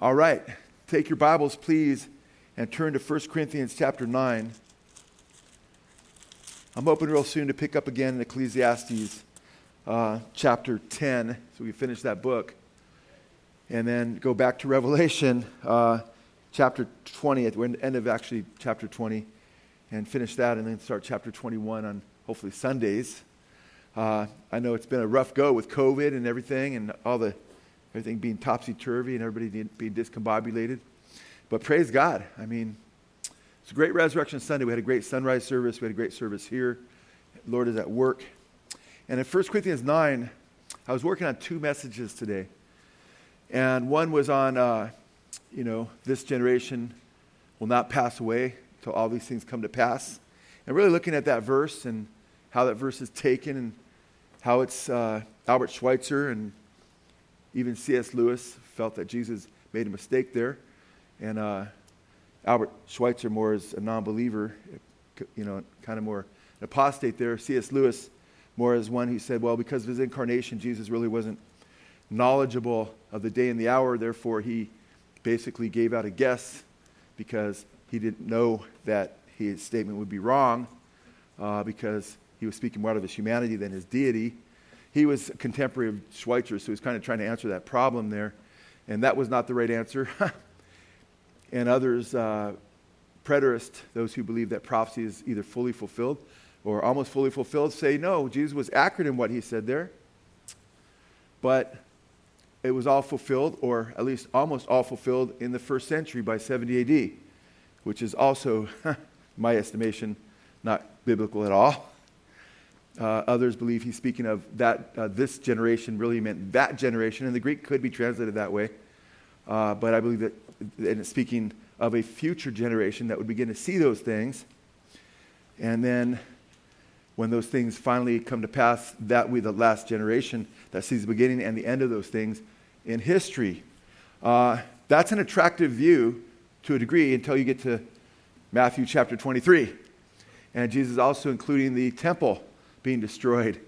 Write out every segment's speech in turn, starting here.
All right, take your Bibles, please, and turn to 1 Corinthians chapter 9. I'm hoping real soon to pick up again in Ecclesiastes uh, chapter 10, so we finish that book. And then go back to Revelation uh, chapter 20, at the end of actually chapter 20, and finish that, and then start chapter 21 on hopefully Sundays. Uh, I know it's been a rough go with COVID and everything, and all the everything being topsy turvy and everybody being discombobulated. But praise God. I mean, it's a great Resurrection Sunday. We had a great sunrise service. We had a great service here. Lord is at work. And in 1 Corinthians 9, I was working on two messages today. And one was on, uh, you know, this generation will not pass away until all these things come to pass. And really looking at that verse and how that verse is taken and how it's uh, Albert Schweitzer and even C.S. Lewis felt that Jesus made a mistake there. And uh, Albert Schweitzer, more as a non believer, you know, kind of more an apostate there. C.S. Lewis, more as one who said, well, because of his incarnation, Jesus really wasn't knowledgeable of the day and the hour. Therefore, he basically gave out a guess because he didn't know that his statement would be wrong uh, because he was speaking more out of his humanity than his deity. He was a contemporary of Schweitzer, so was kind of trying to answer that problem there. And that was not the right answer. and others, uh, preterists, those who believe that prophecy is either fully fulfilled or almost fully fulfilled, say no, Jesus was accurate in what he said there. But it was all fulfilled, or at least almost all fulfilled, in the first century by 70 AD, which is also, my estimation, not biblical at all. Uh, others believe he's speaking of that uh, this generation really meant that generation, and the Greek could be translated that way. Uh, but I believe that and it's speaking of a future generation that would begin to see those things. And then when those things finally come to pass, that be the last generation that sees the beginning and the end of those things in history. Uh, that's an attractive view to a degree until you get to Matthew chapter 23. And Jesus also including the temple being destroyed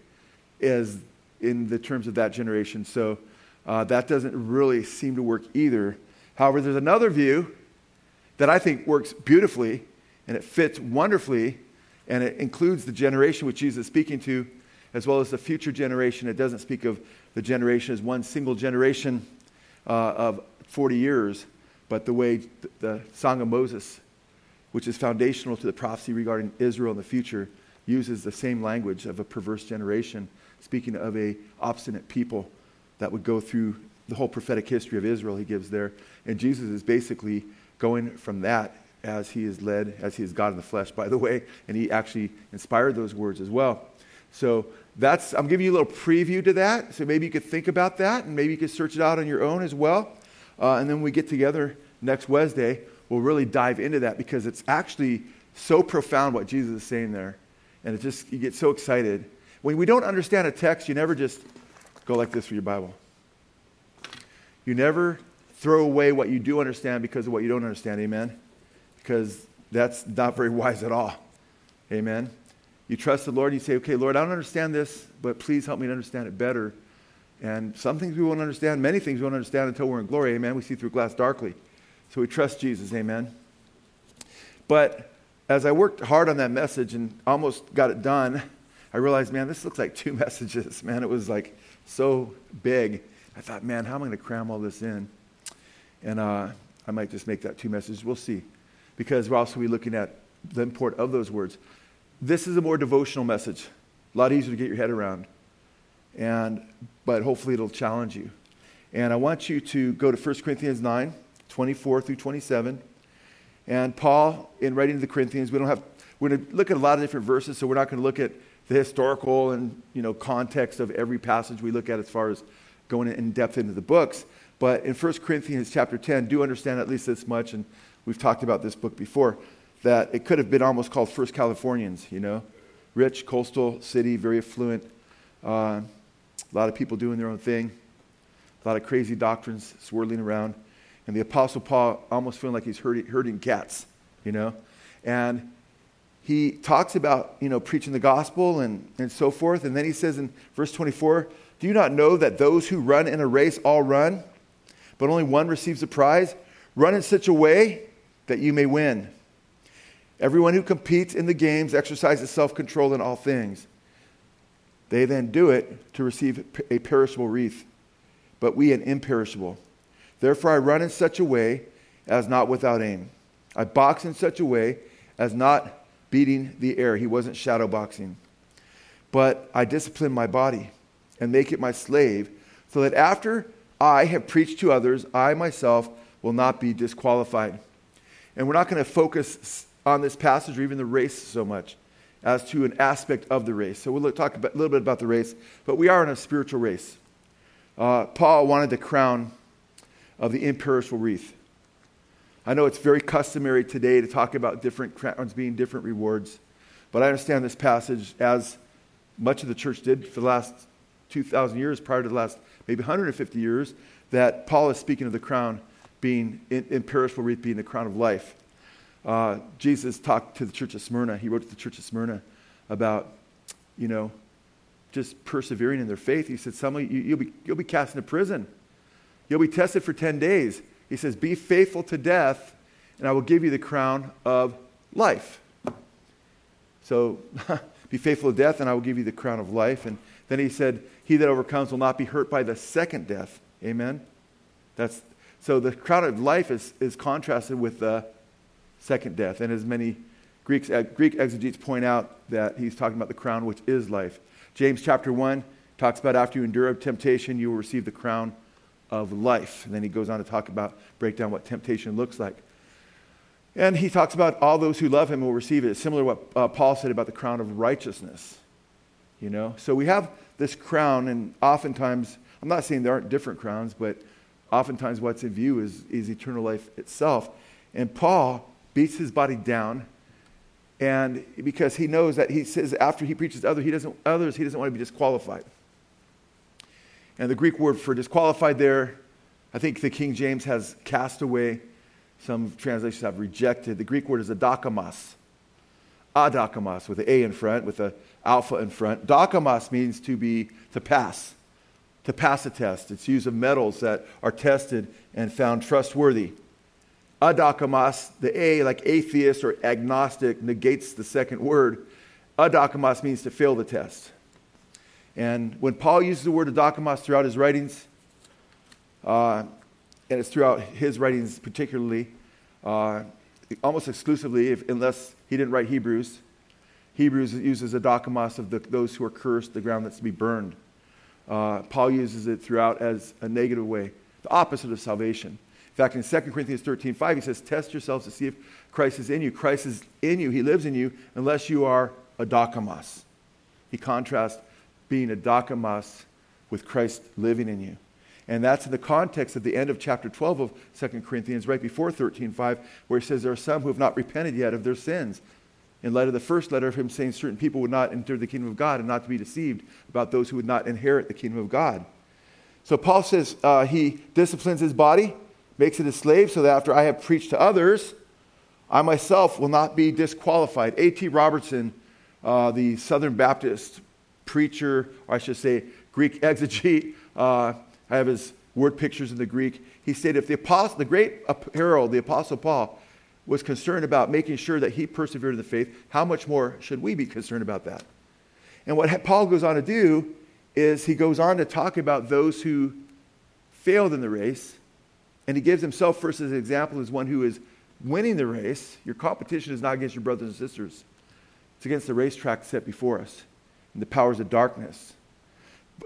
is in the terms of that generation. So uh, that doesn't really seem to work either. However, there's another view that I think works beautifully and it fits wonderfully and it includes the generation which Jesus is speaking to as well as the future generation. It doesn't speak of the generation as one single generation uh, of 40 years, but the way the Song of Moses, which is foundational to the prophecy regarding Israel in the future, uses the same language of a perverse generation, speaking of a obstinate people that would go through the whole prophetic history of Israel he gives there. And Jesus is basically going from that as he is led, as he is God in the flesh, by the way, and he actually inspired those words as well. So that's, I'm giving you a little preview to that. So maybe you could think about that and maybe you could search it out on your own as well. Uh, and then we get together next Wednesday, we'll really dive into that because it's actually so profound what Jesus is saying there. And it just, you get so excited. When we don't understand a text, you never just go like this for your Bible. You never throw away what you do understand because of what you don't understand. Amen? Because that's not very wise at all. Amen? You trust the Lord, you say, okay, Lord, I don't understand this, but please help me to understand it better. And some things we won't understand, many things we won't understand until we're in glory. Amen? We see through glass darkly. So we trust Jesus. Amen? But as I worked hard on that message and almost got it done, I realized, man, this looks like two messages. Man, it was like so big. I thought, man, how am I going to cram all this in? And uh, I might just make that two messages. We'll see. Because we're also be looking at the import of those words. This is a more devotional message, a lot easier to get your head around. And, but hopefully it'll challenge you. And I want you to go to 1 Corinthians 9, 24 through 27. And Paul, in writing to the Corinthians, we don't have, we're going to look at a lot of different verses, so we're not going to look at the historical and you know context of every passage we look at as far as going in depth into the books. But in 1 Corinthians chapter 10, do understand at least this much, and we've talked about this book before, that it could have been almost called First Californians, you know? Rich, coastal city, very affluent, uh, a lot of people doing their own thing, a lot of crazy doctrines swirling around. And the Apostle Paul almost feeling like he's herding, cats, you know? And he talks about, you know, preaching the gospel and, and so forth. And then he says in verse 24, Do you not know that those who run in a race all run, but only one receives the prize. Run in such a way that you may win. Everyone who competes in the games exercises self control in all things. They then do it to receive a perishable wreath, but we an imperishable. Therefore, I run in such a way as not without aim. I box in such a way as not beating the air. He wasn't shadow boxing. But I discipline my body and make it my slave, so that after I have preached to others, I myself will not be disqualified. And we're not going to focus on this passage or even the race so much as to an aspect of the race. So we'll talk a little bit about the race, but we are in a spiritual race. Uh, Paul wanted the crown of the imperishable wreath. I know it's very customary today to talk about different crowns being different rewards, but I understand this passage as much of the church did for the last 2,000 years, prior to the last maybe 150 years, that Paul is speaking of the crown being imperishable wreath, being the crown of life. Uh, Jesus talked to the church of Smyrna. He wrote to the church of Smyrna about, you know, just persevering in their faith. He said, Some of you, you'll be, you'll be cast into prison. You'll be tested for 10 days. He says, Be faithful to death, and I will give you the crown of life. So, be faithful to death, and I will give you the crown of life. And then he said, He that overcomes will not be hurt by the second death. Amen? That's, so the crown of life is, is contrasted with the second death. And as many Greeks, uh, Greek exegetes point out, that he's talking about the crown which is life. James chapter 1 talks about after you endure temptation, you will receive the crown of life. And then he goes on to talk about, break down what temptation looks like. And he talks about all those who love him will receive it. It's similar to what uh, Paul said about the crown of righteousness. You know? So we have this crown, and oftentimes, I'm not saying there aren't different crowns, but oftentimes what's in view is, is eternal life itself. And Paul beats his body down, and because he knows that he says after he preaches to others, he doesn't, others, he doesn't want to be disqualified. And the Greek word for disqualified there, I think the King James has cast away. Some translations have rejected. The Greek word is adokimos. Adokimos, with an A in front, with an alpha in front. Dokimos means to be, to pass, to pass a test. It's used of metals that are tested and found trustworthy. Adokimos, the A, like atheist or agnostic, negates the second word. Adokimos means to fail the test. And when Paul uses the word adokimos throughout his writings, uh, and it's throughout his writings particularly, uh, almost exclusively, if, unless he didn't write Hebrews, Hebrews uses adokimos of the, those who are cursed, the ground that's to be burned. Uh, Paul uses it throughout as a negative way, the opposite of salvation. In fact, in 2 Corinthians 13 5, he says, Test yourselves to see if Christ is in you. Christ is in you, he lives in you, unless you are adokimos. He contrasts being adokimos with Christ living in you. And that's in the context of the end of chapter 12 of 2 Corinthians, right before 13.5, where he says there are some who have not repented yet of their sins. In light of the first letter of him saying certain people would not enter the kingdom of God and not to be deceived about those who would not inherit the kingdom of God. So Paul says uh, he disciplines his body, makes it a slave, so that after I have preached to others, I myself will not be disqualified. A.T. Robertson, uh, the Southern Baptist preacher, or I should say, Greek exegete. Uh, I have his word pictures in the Greek. He said, if the apostle, the great herald, the apostle Paul, was concerned about making sure that he persevered in the faith, how much more should we be concerned about that? And what Paul goes on to do is he goes on to talk about those who failed in the race, and he gives himself first as an example as one who is winning the race. Your competition is not against your brothers and sisters, it's against the racetrack set before us and the powers of darkness.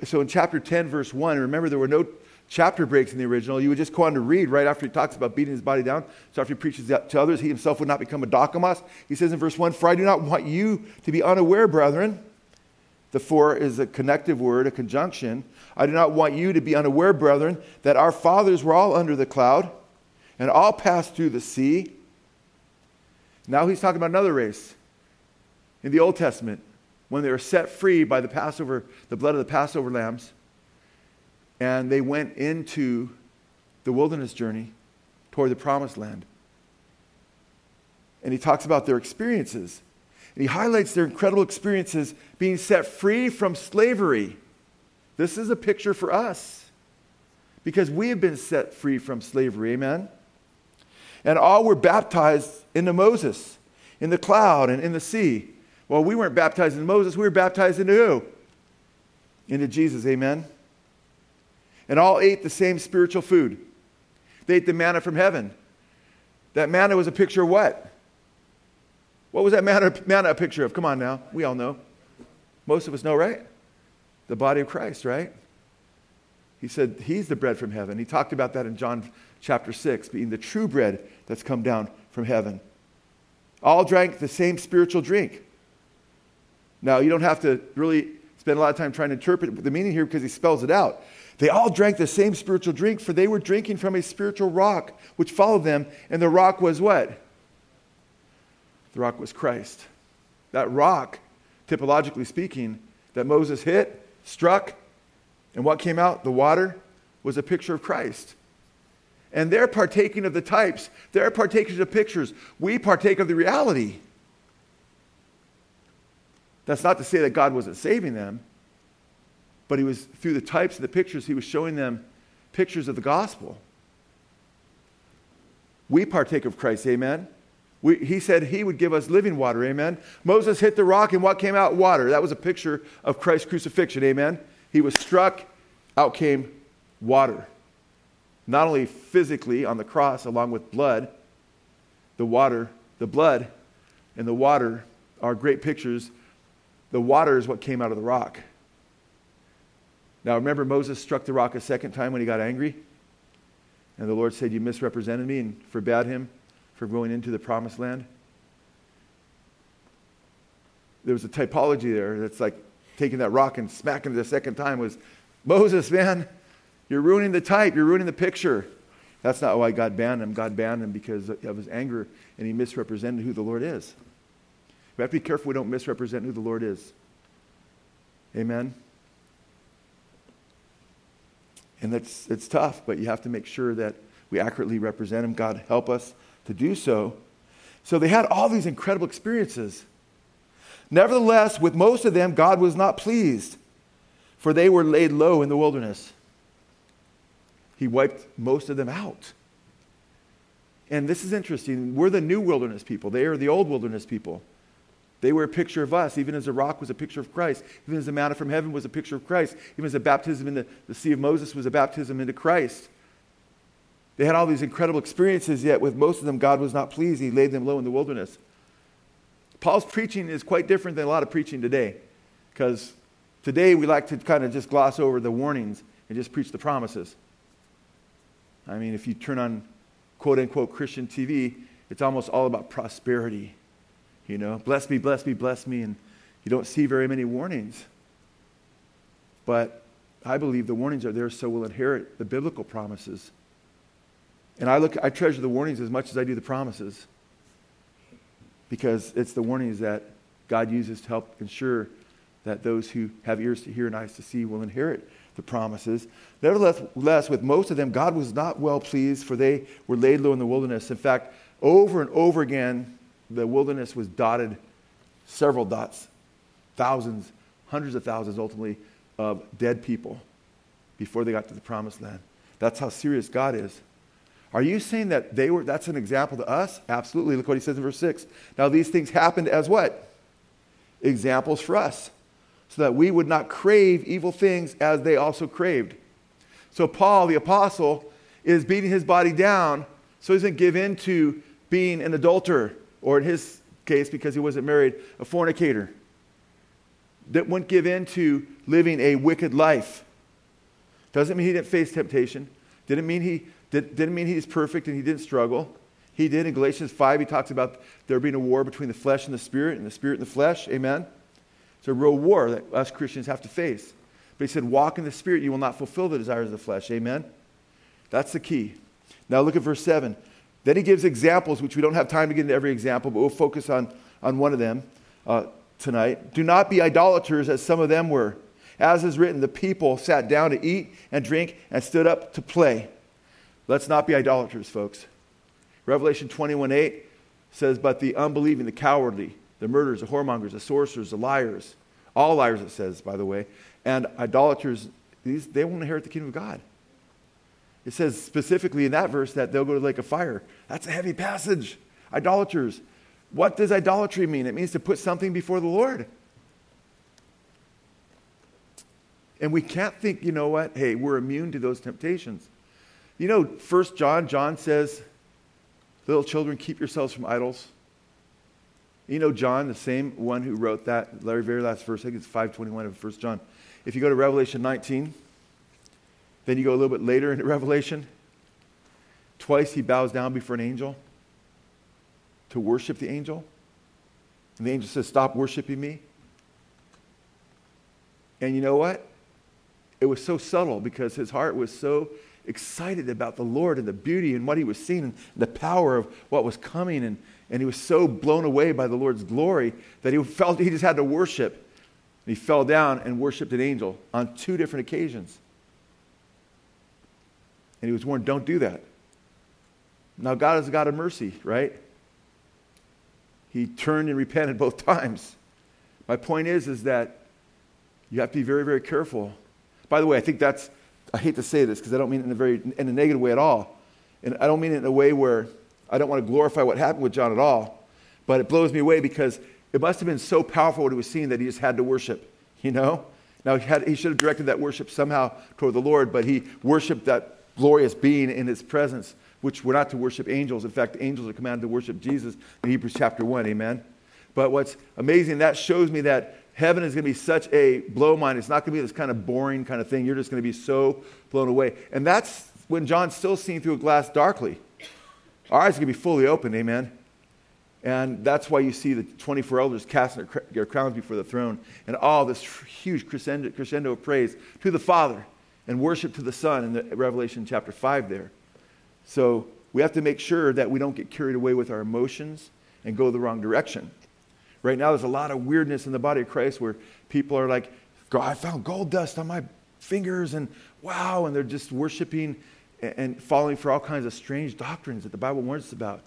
So in chapter 10, verse 1, remember there were no chapter breaks in the original. You would just go on to read right after he talks about beating his body down. So after he preaches to others, he himself would not become a dokamos. He says in verse 1, For I do not want you to be unaware, brethren. The for is a connective word, a conjunction. I do not want you to be unaware, brethren, that our fathers were all under the cloud and all passed through the sea. Now he's talking about another race in the Old Testament when they were set free by the Passover, the blood of the Passover lambs, and they went into the wilderness journey toward the promised land. And he talks about their experiences. And he highlights their incredible experiences being set free from slavery. This is a picture for us. because we have been set free from slavery. Amen? And all were baptized into Moses in the cloud and in the sea. Well, we weren't baptized into Moses, we were baptized into who? Into Jesus. Amen? And all ate the same spiritual food. They ate the manna from heaven. That manna was a picture of what? What was that manna, manna a picture of? Come on now. We all know. Most of us know, right? The body of Christ, right? He said he's the bread from heaven. He talked about that in John chapter 6, being the true bread that's come down from heaven. All drank the same spiritual drink. Now, you don't have to really spend a lot of time trying to interpret the meaning here because he spells it out. They all drank the same spiritual drink, for they were drinking from a spiritual rock which followed them, and the rock was what? The rock was Christ. That rock, typologically speaking, that Moses hit, struck, and what came out? The water was a picture of Christ. And they're partaking of the types, they're partakers of pictures. We partake of the reality. That's not to say that God wasn't saving them, but he was through the types and the pictures, he was showing them pictures of the gospel. We partake of Christ, amen. We, he said he would give us living water, amen. Moses hit the rock and what came out? Water. That was a picture of Christ's crucifixion, amen. He was struck, out came water. Not only physically on the cross, along with blood, the water, the blood, and the water are great pictures. The water is what came out of the rock. Now, remember, Moses struck the rock a second time when he got angry? And the Lord said, You misrepresented me and forbade him from going into the promised land. There was a typology there that's like taking that rock and smacking it a second time was Moses, man, you're ruining the type, you're ruining the picture. That's not why God banned him. God banned him because of his anger and he misrepresented who the Lord is. We have to be careful we don't misrepresent who the Lord is. Amen. And that's, it's tough, but you have to make sure that we accurately represent him. God, help us to do so. So they had all these incredible experiences. Nevertheless, with most of them, God was not pleased, for they were laid low in the wilderness. He wiped most of them out. And this is interesting. We're the new wilderness people, they are the old wilderness people. They were a picture of us, even as the rock was a picture of Christ, even as the manna from heaven was a picture of Christ, even as the baptism in the, the Sea of Moses was a baptism into Christ. They had all these incredible experiences, yet with most of them, God was not pleased. He laid them low in the wilderness. Paul's preaching is quite different than a lot of preaching today, because today we like to kind of just gloss over the warnings and just preach the promises. I mean, if you turn on quote unquote Christian TV, it's almost all about prosperity you know, bless me, bless me, bless me. And you don't see very many warnings. But I believe the warnings are there so we'll inherit the biblical promises. And I look, I treasure the warnings as much as I do the promises. Because it's the warnings that God uses to help ensure that those who have ears to hear and eyes to see will inherit the promises. Nevertheless, with most of them, God was not well pleased, for they were laid low in the wilderness. In fact, over and over again, the wilderness was dotted, several dots, thousands, hundreds of thousands ultimately, of dead people before they got to the promised land. That's how serious God is. Are you saying that they were, that's an example to us? Absolutely. Look what he says in verse 6. Now, these things happened as what? Examples for us, so that we would not crave evil things as they also craved. So, Paul, the apostle, is beating his body down so he doesn't give in to being an adulterer or in his case, because he wasn't married, a fornicator that wouldn't give in to living a wicked life. Doesn't mean he didn't face temptation. Didn't mean he did, didn't mean he's perfect and he didn't struggle. He did. In Galatians 5, he talks about there being a war between the flesh and the spirit, and the spirit and the flesh. Amen? It's a real war that us Christians have to face. But he said, Walk in the spirit, you will not fulfill the desires of the flesh. Amen? That's the key. Now look at verse 7. Then he gives examples, which we don't have time to get into every example, but we'll focus on, on one of them uh, tonight. Do not be idolaters as some of them were. As is written, the people sat down to eat and drink and stood up to play. Let's not be idolaters, folks. Revelation 21 8 says, But the unbelieving, the cowardly, the murderers, the whoremongers, the sorcerers, the liars, all liars, it says, by the way, and idolaters, these, they won't inherit the kingdom of God. It says specifically in that verse that they'll go to the lake of fire. That's a heavy passage. Idolaters. What does idolatry mean? It means to put something before the Lord. And we can't think, you know what, hey, we're immune to those temptations. You know, First John, John says, little children, keep yourselves from idols. You know, John, the same one who wrote that very, very last verse, I think it's 521 of First John. If you go to Revelation 19, then you go a little bit later into Revelation. Twice he bows down before an angel to worship the angel. And the angel says, Stop worshiping me. And you know what? It was so subtle because his heart was so excited about the Lord and the beauty and what he was seeing and the power of what was coming. And, and he was so blown away by the Lord's glory that he felt he just had to worship. And he fell down and worshiped an angel on two different occasions. And he was warned, don't do that. Now, God is a God of mercy, right? He turned and repented both times. My point is, is that you have to be very, very careful. By the way, I think that's, I hate to say this because I don't mean it in a very, in a negative way at all. And I don't mean it in a way where I don't want to glorify what happened with John at all. But it blows me away because it must have been so powerful what he was seeing that he just had to worship, you know? Now, he, had, he should have directed that worship somehow toward the Lord, but he worshiped that glorious being in his presence, which we're not to worship angels. In fact, angels are commanded to worship Jesus in Hebrews chapter 1. Amen. But what's amazing, that shows me that heaven is going to be such a blow mind. It's not going to be this kind of boring kind of thing. You're just going to be so blown away. And that's when John's still seeing through a glass darkly. Our eyes are going to be fully open. Amen. And that's why you see the 24 elders casting their crowns before the throne and all this huge crescendo, crescendo of praise to the Father and worship to the Son in the Revelation chapter 5 there. So we have to make sure that we don't get carried away with our emotions and go the wrong direction. Right now, there's a lot of weirdness in the body of Christ where people are like, I found gold dust on my fingers, and wow, and they're just worshiping and falling for all kinds of strange doctrines that the Bible warns us about.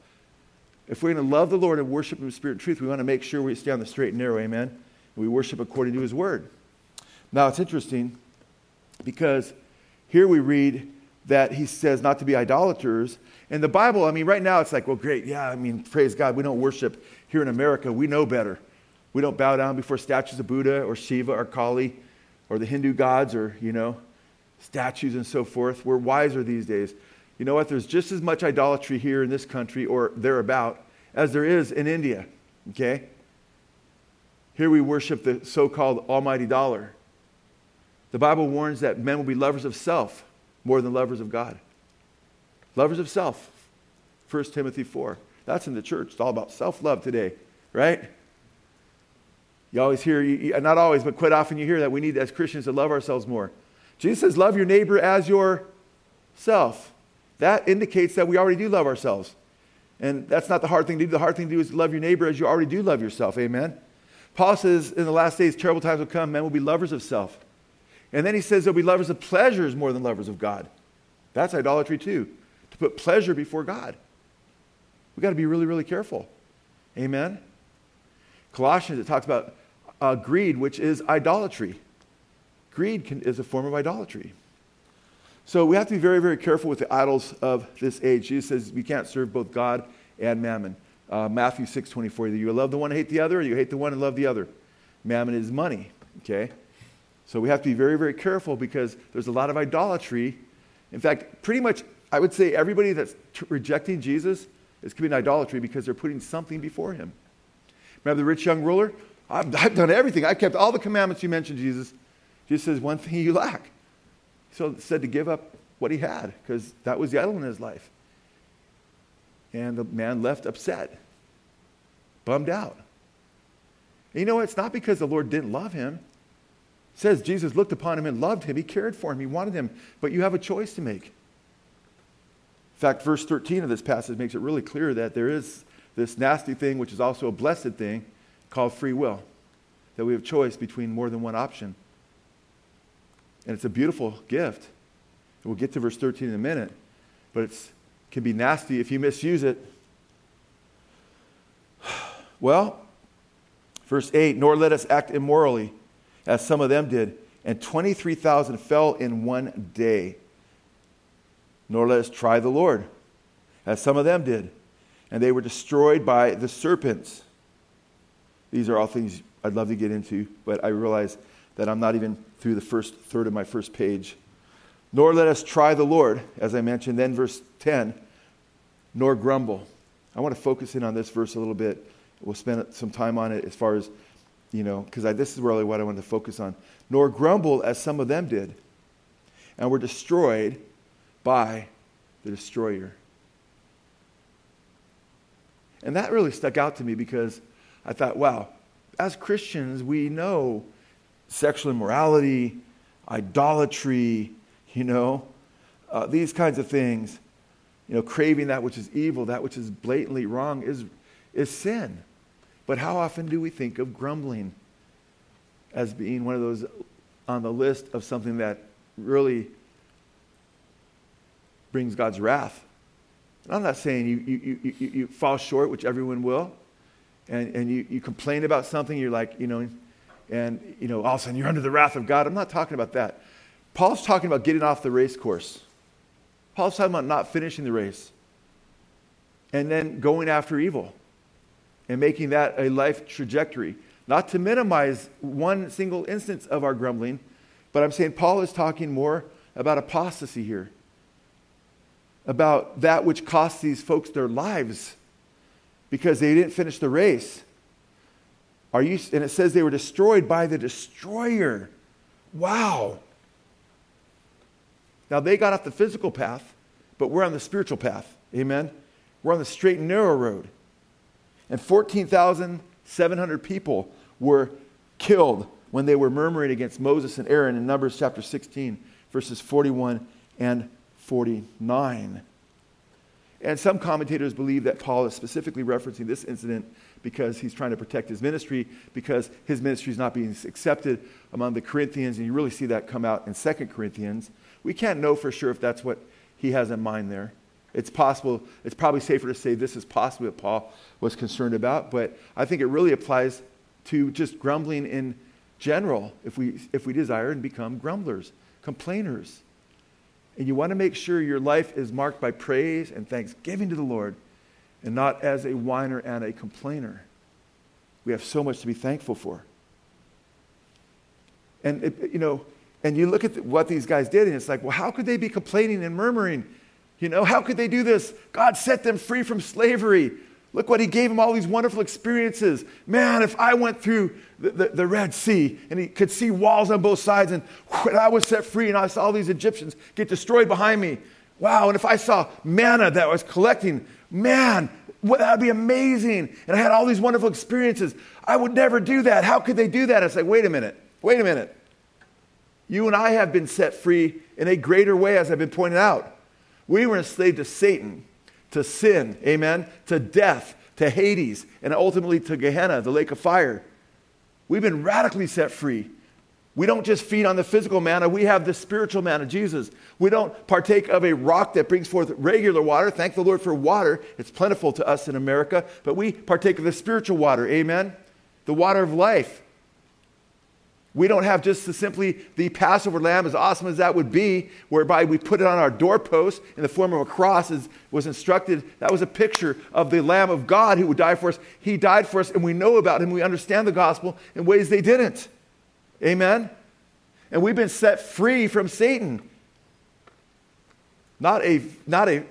If we're going to love the Lord and worship Him in spirit and truth, we want to make sure we stay on the straight and narrow, amen? We worship according to His word. Now, it's interesting because here we read that he says not to be idolaters. And the Bible, I mean, right now it's like, well, great, yeah, I mean, praise God. We don't worship here in America. We know better. We don't bow down before statues of Buddha or Shiva or Kali or the Hindu gods or, you know, statues and so forth. We're wiser these days. You know what? There's just as much idolatry here in this country or thereabout as there is in India, okay? Here we worship the so called almighty dollar. The Bible warns that men will be lovers of self more than lovers of God. Lovers of self. 1 Timothy 4. That's in the church. It's all about self love today, right? You always hear, not always, but quite often you hear that we need as Christians to love ourselves more. Jesus says, Love your neighbor as yourself. That indicates that we already do love ourselves. And that's not the hard thing to do. The hard thing to do is love your neighbor as you already do love yourself. Amen. Paul says, In the last days, terrible times will come. Men will be lovers of self and then he says they'll be lovers of pleasures more than lovers of God. That's idolatry too, to put pleasure before God. We've got to be really, really careful. Amen? Colossians, it talks about uh, greed, which is idolatry. Greed can, is a form of idolatry. So we have to be very, very careful with the idols of this age. Jesus says we can't serve both God and mammon. Uh, Matthew 6 24, either you love the one and hate the other, or you hate the one and love the other. Mammon is money, okay? So we have to be very, very careful because there's a lot of idolatry. In fact, pretty much, I would say everybody that's t- rejecting Jesus is committing idolatry because they're putting something before him. Remember the rich young ruler? I've, I've done everything. I've kept all the commandments you mentioned, Jesus. Jesus says, one thing you lack. So said to give up what he had because that was the idol in his life. And the man left upset, bummed out. And you know, it's not because the Lord didn't love him says Jesus looked upon him and loved him. He cared for him. He wanted him. But you have a choice to make. In fact, verse 13 of this passage makes it really clear that there is this nasty thing, which is also a blessed thing, called free will. That we have choice between more than one option. And it's a beautiful gift. We'll get to verse 13 in a minute. But it can be nasty if you misuse it. Well, verse 8 Nor let us act immorally as some of them did, and 23,000 fell in one day. nor let us try the Lord, as some of them did. And they were destroyed by the serpents. These are all things I'd love to get into, but I realize that I'm not even through the first third of my first page. Nor let us try the Lord, as I mentioned. Then, verse 10, nor grumble. I want to focus in on this verse a little bit. We'll spend some time on it as far as, you know, because this is really what I wanted to focus on. Nor grumble as some of them did, and were destroyed by the destroyer. And that really stuck out to me because I thought, wow, as Christians, we know sexual immorality, idolatry, you know, uh, these kinds of things, you know, craving that which is evil, that which is blatantly wrong is, is sin. But how often do we think of grumbling as being one of those on the list of something that really brings God's wrath? And I'm not saying you, you, you, you, fall short, which everyone will, and, and you, you complain about something, you're like, you know, and, you know, all of a sudden you're under the wrath of God. I'm not talking about that. Paul's talking about getting off the race course. Paul's talking about not finishing the race and then going after evil and making that a life trajectory. Not to minimize one single instance of our grumbling, but I'm saying Paul is talking more about apostasy here, about that which cost these folks their lives because they didn't finish the race. Are you, and it says they were destroyed by the destroyer. Wow. Now, they got off the physical path, but we're on the spiritual path. Amen? We're on the straight and narrow road. And 14,700 people were killed when they were murmuring against Moses and Aaron in Numbers chapter 16, verses 41 and 49. And some commentators believe that Paul is specifically referencing this incident because he's trying to protect his ministry, because his ministry is not being accepted among the Corinthians. And you really see that come out in 2 Corinthians. We can't know for sure if that's what he has in mind there. It's possible, it's probably safer to say this is possibly what Paul was concerned about, but I think it really applies to just grumbling in general if we, if we desire and become grumblers, complainers. And you want to make sure your life is marked by praise and thanksgiving to the Lord and not as a whiner and a complainer. We have so much to be thankful for. And, it, you know, and you look at what these guys did, and it's like, well, how could they be complaining and murmuring? You know, how could they do this? God set them free from slavery. Look what he gave them all these wonderful experiences. Man, if I went through the, the, the Red Sea and he could see walls on both sides, and I was set free and I saw all these Egyptians get destroyed behind me. Wow, and if I saw manna that I was collecting, man, that would be amazing. And I had all these wonderful experiences. I would never do that. How could they do that? It's like, wait a minute, wait a minute. You and I have been set free in a greater way, as I've been pointing out. We were enslaved to Satan, to sin, amen, to death, to Hades, and ultimately to Gehenna, the lake of fire. We've been radically set free. We don't just feed on the physical manna, we have the spiritual manna, Jesus. We don't partake of a rock that brings forth regular water. Thank the Lord for water. It's plentiful to us in America, but we partake of the spiritual water, amen? The water of life. We don't have just the, simply the Passover lamb, as awesome as that would be, whereby we put it on our doorpost in the form of a cross, as was instructed. That was a picture of the Lamb of God who would die for us. He died for us, and we know about him. We understand the gospel in ways they didn't. Amen? And we've been set free from Satan. Not a, not a,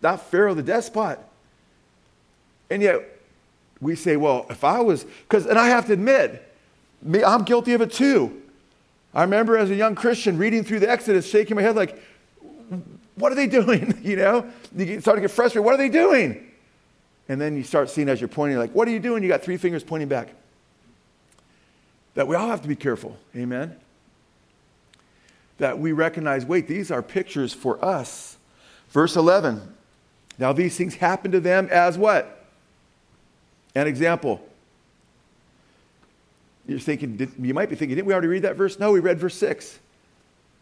not Pharaoh the despot. And yet, we say, well, if I was, because, and I have to admit, me, I'm guilty of it too. I remember as a young Christian reading through the Exodus, shaking my head like, what are they doing? you know, you start to get frustrated. What are they doing? And then you start seeing as you're pointing, like, what are you doing? You got three fingers pointing back. That we all have to be careful. Amen. That we recognize, wait, these are pictures for us. Verse 11. Now these things happen to them as what? An example. You're thinking, did, you might be thinking, didn't we already read that verse? No, we read verse 6. It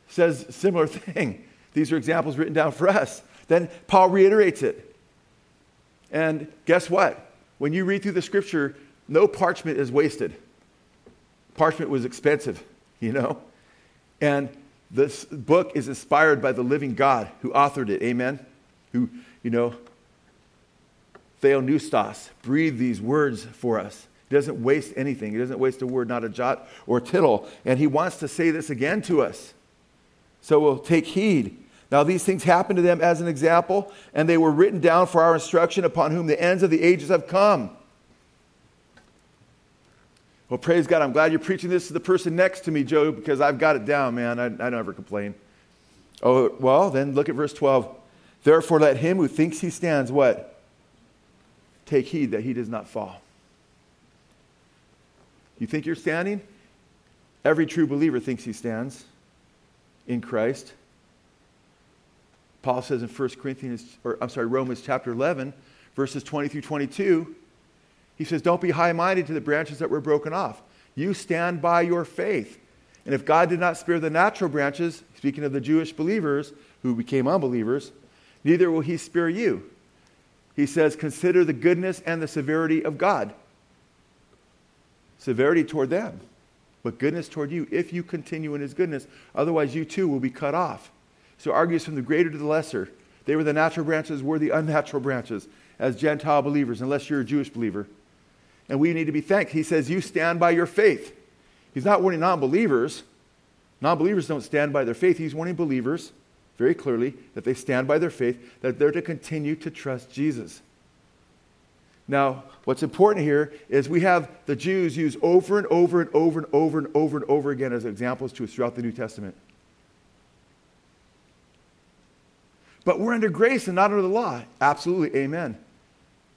says similar thing. These are examples written down for us. Then Paul reiterates it. And guess what? When you read through the scripture, no parchment is wasted. Parchment was expensive, you know? And this book is inspired by the living God who authored it. Amen? Who, you know, Theopneustos breathed these words for us. He doesn't waste anything. He doesn't waste a word, not a jot or tittle. And he wants to say this again to us. So we'll take heed. Now, these things happened to them as an example, and they were written down for our instruction upon whom the ends of the ages have come. Well, praise God. I'm glad you're preaching this to the person next to me, Joe, because I've got it down, man. I, I don't ever complain. Oh, well, then look at verse 12. Therefore, let him who thinks he stands, what? Take heed that he does not fall. You think you're standing? Every true believer thinks he stands in Christ. Paul says in 1 Corinthians, or I'm sorry, Romans chapter 11, verses 20 through 22, he says, Don't be high minded to the branches that were broken off. You stand by your faith. And if God did not spare the natural branches, speaking of the Jewish believers who became unbelievers, neither will he spare you. He says, Consider the goodness and the severity of God. Severity toward them, but goodness toward you if you continue in his goodness. Otherwise, you too will be cut off. So argues from the greater to the lesser. They were the natural branches, we're the unnatural branches as Gentile believers, unless you're a Jewish believer and we need to be thanked. He says, You stand by your faith. He's not warning non believers. Non believers don't stand by their faith. He's warning believers very clearly that they stand by their faith, that they're to continue to trust Jesus. Now, what's important here is we have the Jews use over and over and over and over and over and over again as examples to us throughout the New Testament. But we're under grace and not under the law. Absolutely, amen.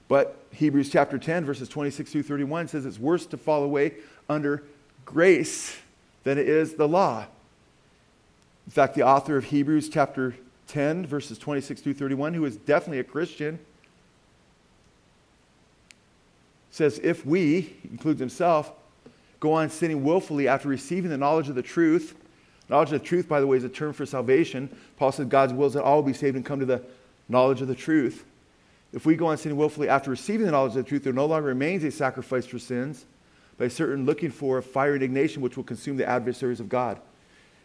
But Hebrews chapter 10, verses 26 through 31 says it's worse to fall away under grace than it is the law. In fact, the author of Hebrews chapter 10, verses 26 through 31, who is definitely a Christian, says, If we, includes himself, go on sinning willfully after receiving the knowledge of the truth, knowledge of the truth, by the way, is a term for salvation. Paul says God's will is that all will be saved and come to the knowledge of the truth. If we go on sinning willfully after receiving the knowledge of the truth, there no longer remains a sacrifice for sins, but a certain looking for a fire indignation which will consume the adversaries of God.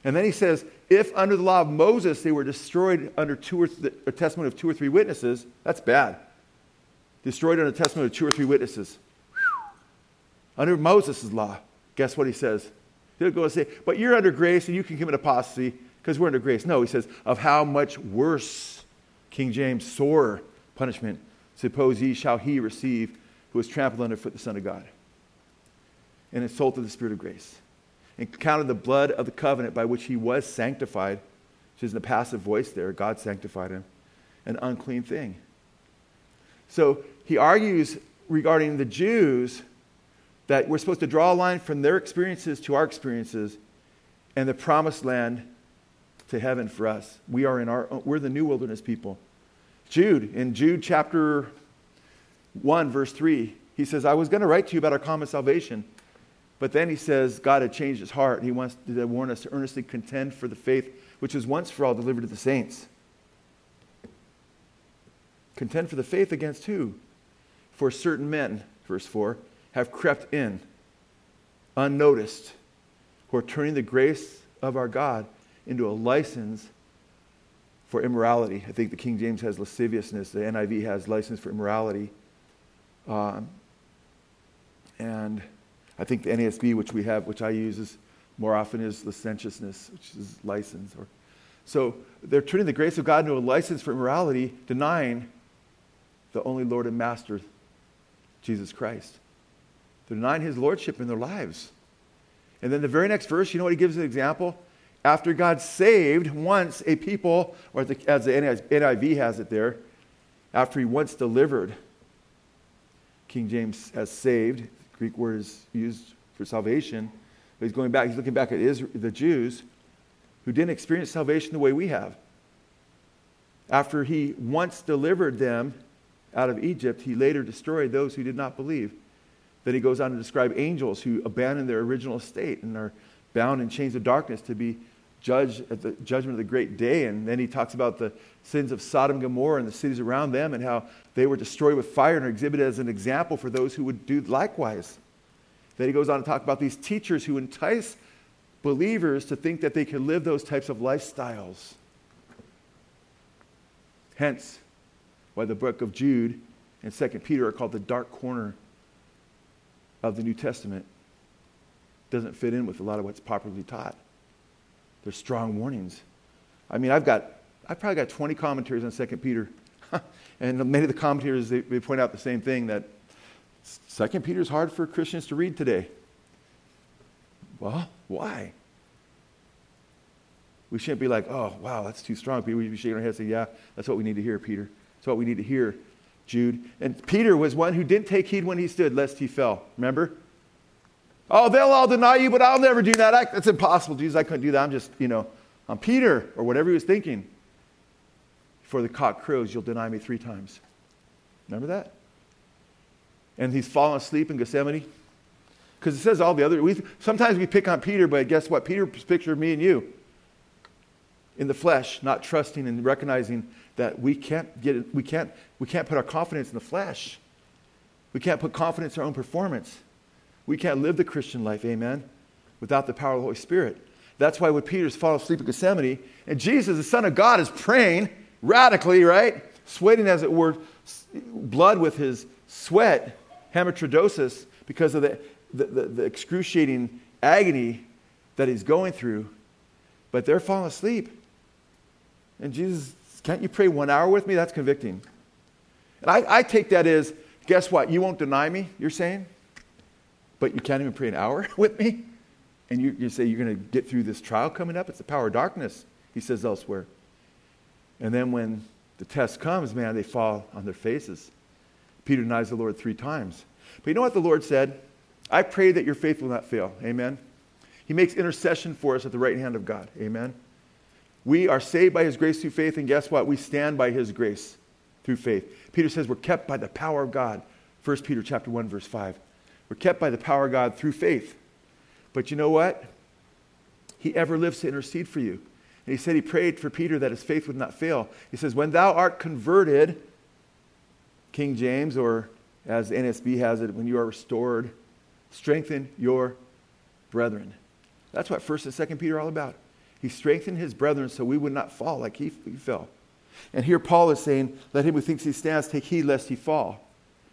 And then he says, if under the law of Moses they were destroyed under two or th- a testimony of two or three witnesses, that's bad. Destroyed under the testimony of two or three witnesses. Under Moses' law, guess what he says? He'll go and say, but you're under grace and you can commit apostasy because we're under grace. No, he says, of how much worse, King James, sore punishment, suppose ye shall he receive who has trampled underfoot the Son of God and insulted the Spirit of grace and counted the blood of the covenant by which he was sanctified, which is in the passive voice there, God sanctified him, an unclean thing. So he argues regarding the Jews that we're supposed to draw a line from their experiences to our experiences and the promised land to heaven for us. We are in our we're the new wilderness people. Jude, in Jude chapter 1, verse 3, he says, I was going to write to you about our common salvation. But then he says God had changed his heart. He wants to warn us to earnestly contend for the faith which was once for all delivered to the saints. Contend for the faith against who? For certain men, verse 4, have crept in unnoticed, who are turning the grace of our God into a license for immorality. I think the King James has lasciviousness, the NIV has license for immorality. Um, and I think the NASB, which we have, which I use is more often is licentiousness, which is license. Or, so they're turning the grace of God into a license for immorality, denying the only Lord and Master, Jesus Christ. They're denying his lordship in their lives. And then the very next verse, you know what he gives an example? after God saved once a people, or the, as the NIV has it there, after he once delivered, King James has saved, Greek word is used for salvation, but he's going back, he's looking back at Israel, the Jews who didn't experience salvation the way we have. After he once delivered them out of Egypt, he later destroyed those who did not believe. Then he goes on to describe angels who abandoned their original state and are bound in chains of darkness to be judged at the judgment of the great day. And then he talks about the sins of Sodom and Gomorrah and the cities around them and how they were destroyed with fire and are exhibited as an example for those who would do likewise. Then he goes on to talk about these teachers who entice believers to think that they can live those types of lifestyles. Hence, why the book of Jude and 2 Peter are called the dark corner of the New Testament. Doesn't fit in with a lot of what's popularly taught. There's strong warnings. I mean, I've got, I've probably got 20 commentaries on 2 Peter. and many of the commentators, they, they point out the same thing that 2 Peter is hard for Christians to read today. Well, why? We shouldn't be like, oh, wow, that's too strong. Peter, we should be shaking our heads and say, yeah, that's what we need to hear, Peter. That's what we need to hear, Jude. And Peter was one who didn't take heed when he stood, lest he fell. Remember? Oh, they'll all deny you, but I'll never do that. I, that's impossible, Jesus. I couldn't do that. I'm just, you know, I'm Peter, or whatever he was thinking. Before the cock crows, you'll deny me three times. Remember that? And he's fallen asleep in Gethsemane. Because it says all the other, we, sometimes we pick on Peter, but guess what? Peter's picture of me and you in the flesh, not trusting and recognizing that we can't get we can't, we can't put our confidence in the flesh. We can't put confidence in our own performance. We can't live the Christian life, amen, without the power of the Holy Spirit. That's why when Peter's falling asleep in Gethsemane, and Jesus, the Son of God, is praying radically, right? Sweating, as it were, blood with his sweat, hematidrosis, because of the the, the, the excruciating agony that he's going through, but they're falling asleep. And Jesus, can't you pray one hour with me? That's convicting. And I, I take that as, guess what? You won't deny me, you're saying? But you can't even pray an hour with me? And you, you say you're going to get through this trial coming up? It's the power of darkness, he says elsewhere. And then when the test comes, man, they fall on their faces. Peter denies the Lord three times. But you know what the Lord said? I pray that your faith will not fail. Amen. He makes intercession for us at the right hand of God. Amen. We are saved by his grace through faith, and guess what? We stand by his grace through faith. Peter says we're kept by the power of God. 1 Peter chapter 1, verse 5. We're kept by the power of God through faith. But you know what? He ever lives to intercede for you. And he said he prayed for Peter that his faith would not fail. He says, When thou art converted, King James, or as NSB has it, when you are restored, strengthen your brethren. That's what 1st and 2nd Peter are all about. He strengthened his brethren so we would not fall like he, he fell. And here Paul is saying, let him who thinks he stands take heed lest he fall.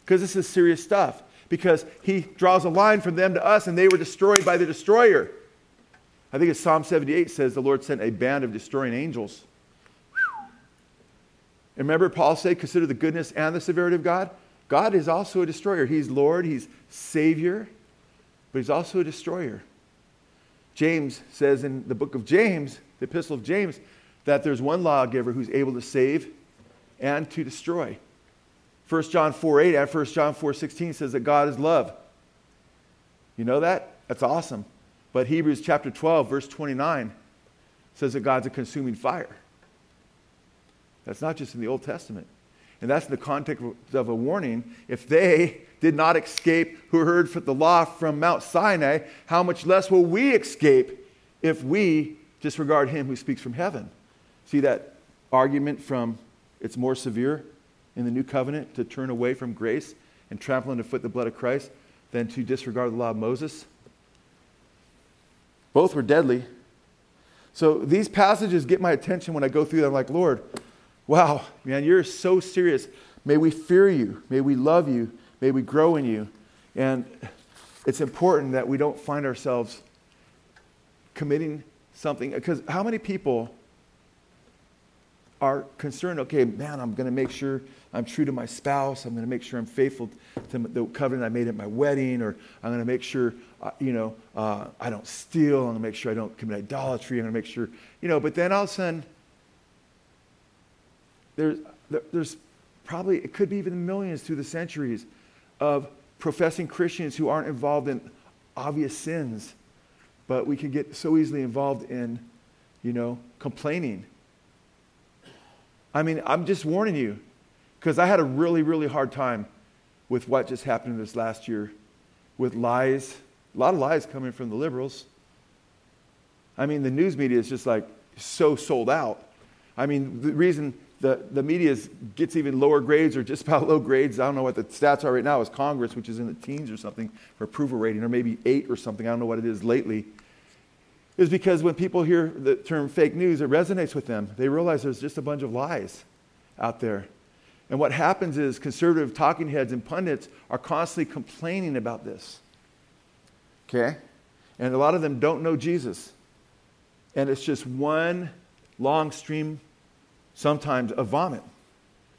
Because this is serious stuff. Because he draws a line from them to us, and they were destroyed by the destroyer. I think it's Psalm 78 says the Lord sent a band of destroying angels. And remember, Paul said, consider the goodness and the severity of God. God is also a destroyer. He's Lord, He's Savior, but he's also a destroyer. James says in the book of James, the epistle of James, that there's one lawgiver who's able to save and to destroy. 1 John 4 8 and 1 John 4 16 says that God is love. You know that? That's awesome. But Hebrews chapter 12, verse 29 says that God's a consuming fire. That's not just in the Old Testament. And that's in the context of a warning. If they did not escape who heard the law from Mount Sinai, how much less will we escape if we disregard him who speaks from heaven? See that argument from it's more severe in the new covenant to turn away from grace and trample underfoot the blood of Christ than to disregard the law of Moses? Both were deadly. So these passages get my attention when I go through them. I'm like, Lord, wow, man, you're so serious. May we fear you. May we love you. May we grow in you. And it's important that we don't find ourselves committing something. Because how many people are concerned, okay, man, I'm going to make sure I'm true to my spouse. I'm going to make sure I'm faithful to the covenant I made at my wedding, or I'm going to make sure, uh, you know, uh, I don't steal. I'm going to make sure I don't commit idolatry. I'm going to make sure, you know, but then all of a sudden, there's, there's probably, it could be even millions through the centuries of professing Christians who aren't involved in obvious sins, but we can get so easily involved in, you know, complaining. I mean, I'm just warning you because I had a really, really hard time with what just happened this last year with lies, a lot of lies coming from the liberals. I mean, the news media is just like so sold out. I mean, the reason the, the media gets even lower grades or just about low grades. I don't know what the stats are right now, is Congress, which is in the teens or something for approval rating, or maybe eight or something. I don't know what it is lately. is because when people hear the term fake news, it resonates with them. They realize there's just a bunch of lies out there. And what happens is conservative talking heads and pundits are constantly complaining about this. Okay? And a lot of them don't know Jesus. And it's just one long stream, sometimes, of vomit.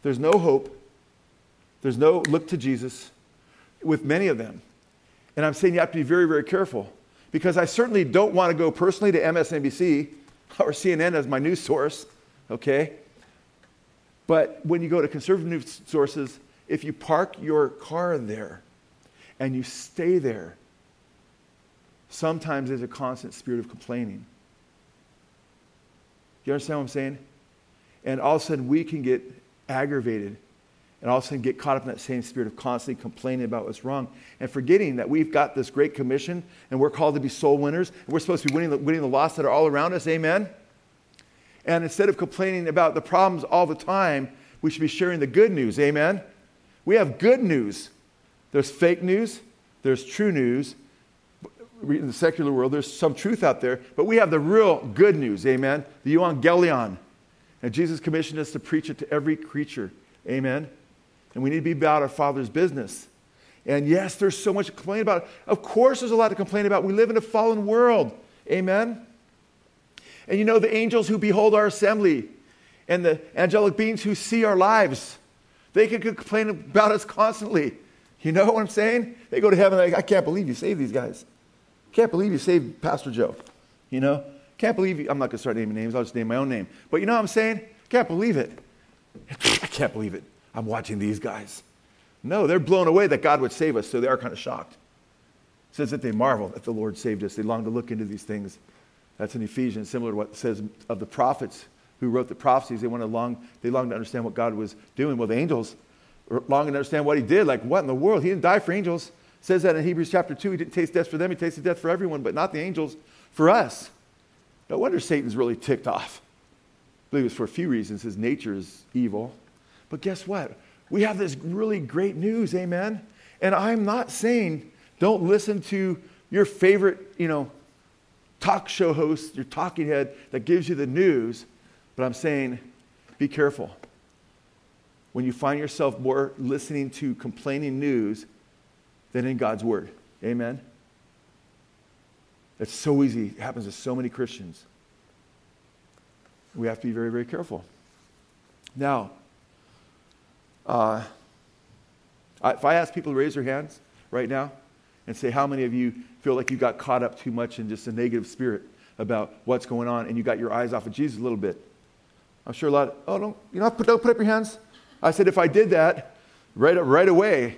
There's no hope. There's no look to Jesus with many of them. And I'm saying you have to be very, very careful because I certainly don't want to go personally to MSNBC or CNN as my news source, okay? But when you go to conservative news sources, if you park your car there and you stay there, sometimes there's a constant spirit of complaining. You understand what I'm saying? And all of a sudden we can get aggravated and all of a sudden get caught up in that same spirit of constantly complaining about what's wrong and forgetting that we've got this great commission and we're called to be soul winners and we're supposed to be winning the, winning the lost that are all around us. Amen? And instead of complaining about the problems all the time, we should be sharing the good news. Amen? We have good news. There's fake news, there's true news. In the secular world, there's some truth out there, but we have the real good news. Amen? The evangelion. And Jesus commissioned us to preach it to every creature. Amen? And we need to be about our Father's business. And yes, there's so much to complain about. Of course, there's a lot to complain about. We live in a fallen world. Amen? And you know, the angels who behold our assembly and the angelic beings who see our lives, they can complain about us constantly. You know what I'm saying? They go to heaven like, I can't believe you saved these guys. Can't believe you saved Pastor Joe. You know? Can't believe you. I'm not going to start naming names. I'll just name my own name. But you know what I'm saying? Can't believe it. I can't believe it. I'm watching these guys. No, they're blown away that God would save us, so they are kind of shocked. It says that they marvel that the Lord saved us. They long to look into these things. That's in Ephesians, similar to what it says of the prophets who wrote the prophecies. They want to long, they long to understand what God was doing. Well, the angels long to understand what he did. Like, what in the world? He didn't die for angels. It says that in Hebrews chapter 2. He didn't taste death for them, he tasted death for everyone, but not the angels, for us. No wonder Satan's really ticked off. I believe it's for a few reasons. His nature is evil. But guess what? We have this really great news, amen? And I'm not saying don't listen to your favorite, you know, talk show host, your talking head that gives you the news, but I'm saying be careful. When you find yourself more listening to complaining news than in God's word. Amen? It's so easy. It happens to so many Christians. We have to be very, very careful. Now, uh, if I ask people to raise their hands right now and say, how many of you feel like you got caught up too much in just a negative spirit about what's going on and you got your eyes off of Jesus a little bit? I'm sure a lot, of, oh, don't, you know, put, don't put up your hands. I said, if I did that right, right away,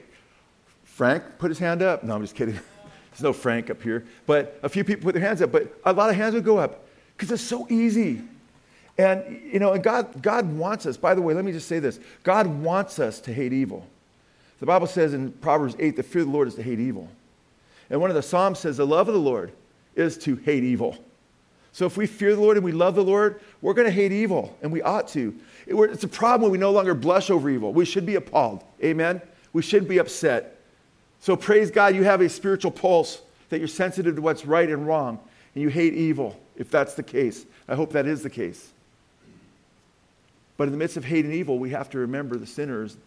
Frank put his hand up. No, I'm just kidding. There's no Frank up here. But a few people put their hands up, but a lot of hands would go up because it's so easy. And, you know, and God, God wants us, by the way, let me just say this God wants us to hate evil. The Bible says in Proverbs 8, the fear of the Lord is to hate evil. And one of the Psalms says, the love of the Lord is to hate evil. So if we fear the Lord and we love the Lord, we're going to hate evil, and we ought to. It's a problem when we no longer blush over evil. We should be appalled. Amen? We should be upset. So praise God, you have a spiritual pulse that you're sensitive to what's right and wrong, and you hate evil, if that's the case. I hope that is the case. But in the midst of hate and evil, we have to remember the sinners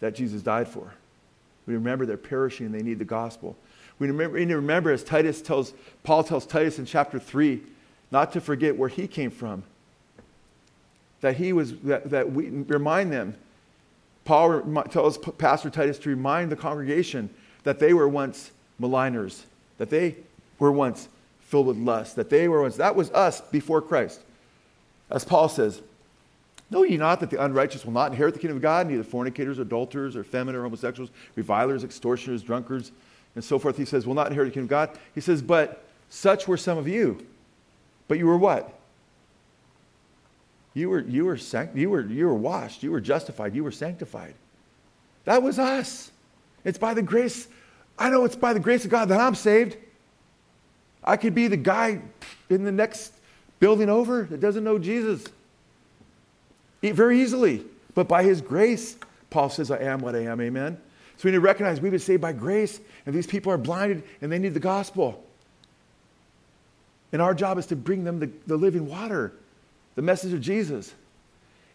that Jesus died for. We remember they're perishing and they need the gospel. We remember, we remember as Titus tells, Paul tells Titus in chapter 3, not to forget where he came from. That he was, that, that we remind them. Paul tells Pastor Titus to remind the congregation that they were once maligners, that they were once filled with lust, that they were once, that was us before Christ. As Paul says, Know ye not that the unrighteous will not inherit the kingdom of God, neither fornicators, adulterers, or effeminate, or homosexuals, revilers, extortioners, drunkards, and so forth. He says, will not inherit the kingdom of God. He says, but such were some of you. But you were what? You were, you were, sanct- you were, you were washed, you were justified, you were sanctified. That was us. It's by the grace, I know it's by the grace of God that I'm saved. I could be the guy in the next building over that doesn't know Jesus. Very easily. But by his grace, Paul says, I am what I am. Amen. So we need to recognize we've been saved by grace, and these people are blinded and they need the gospel. And our job is to bring them the, the living water, the message of Jesus.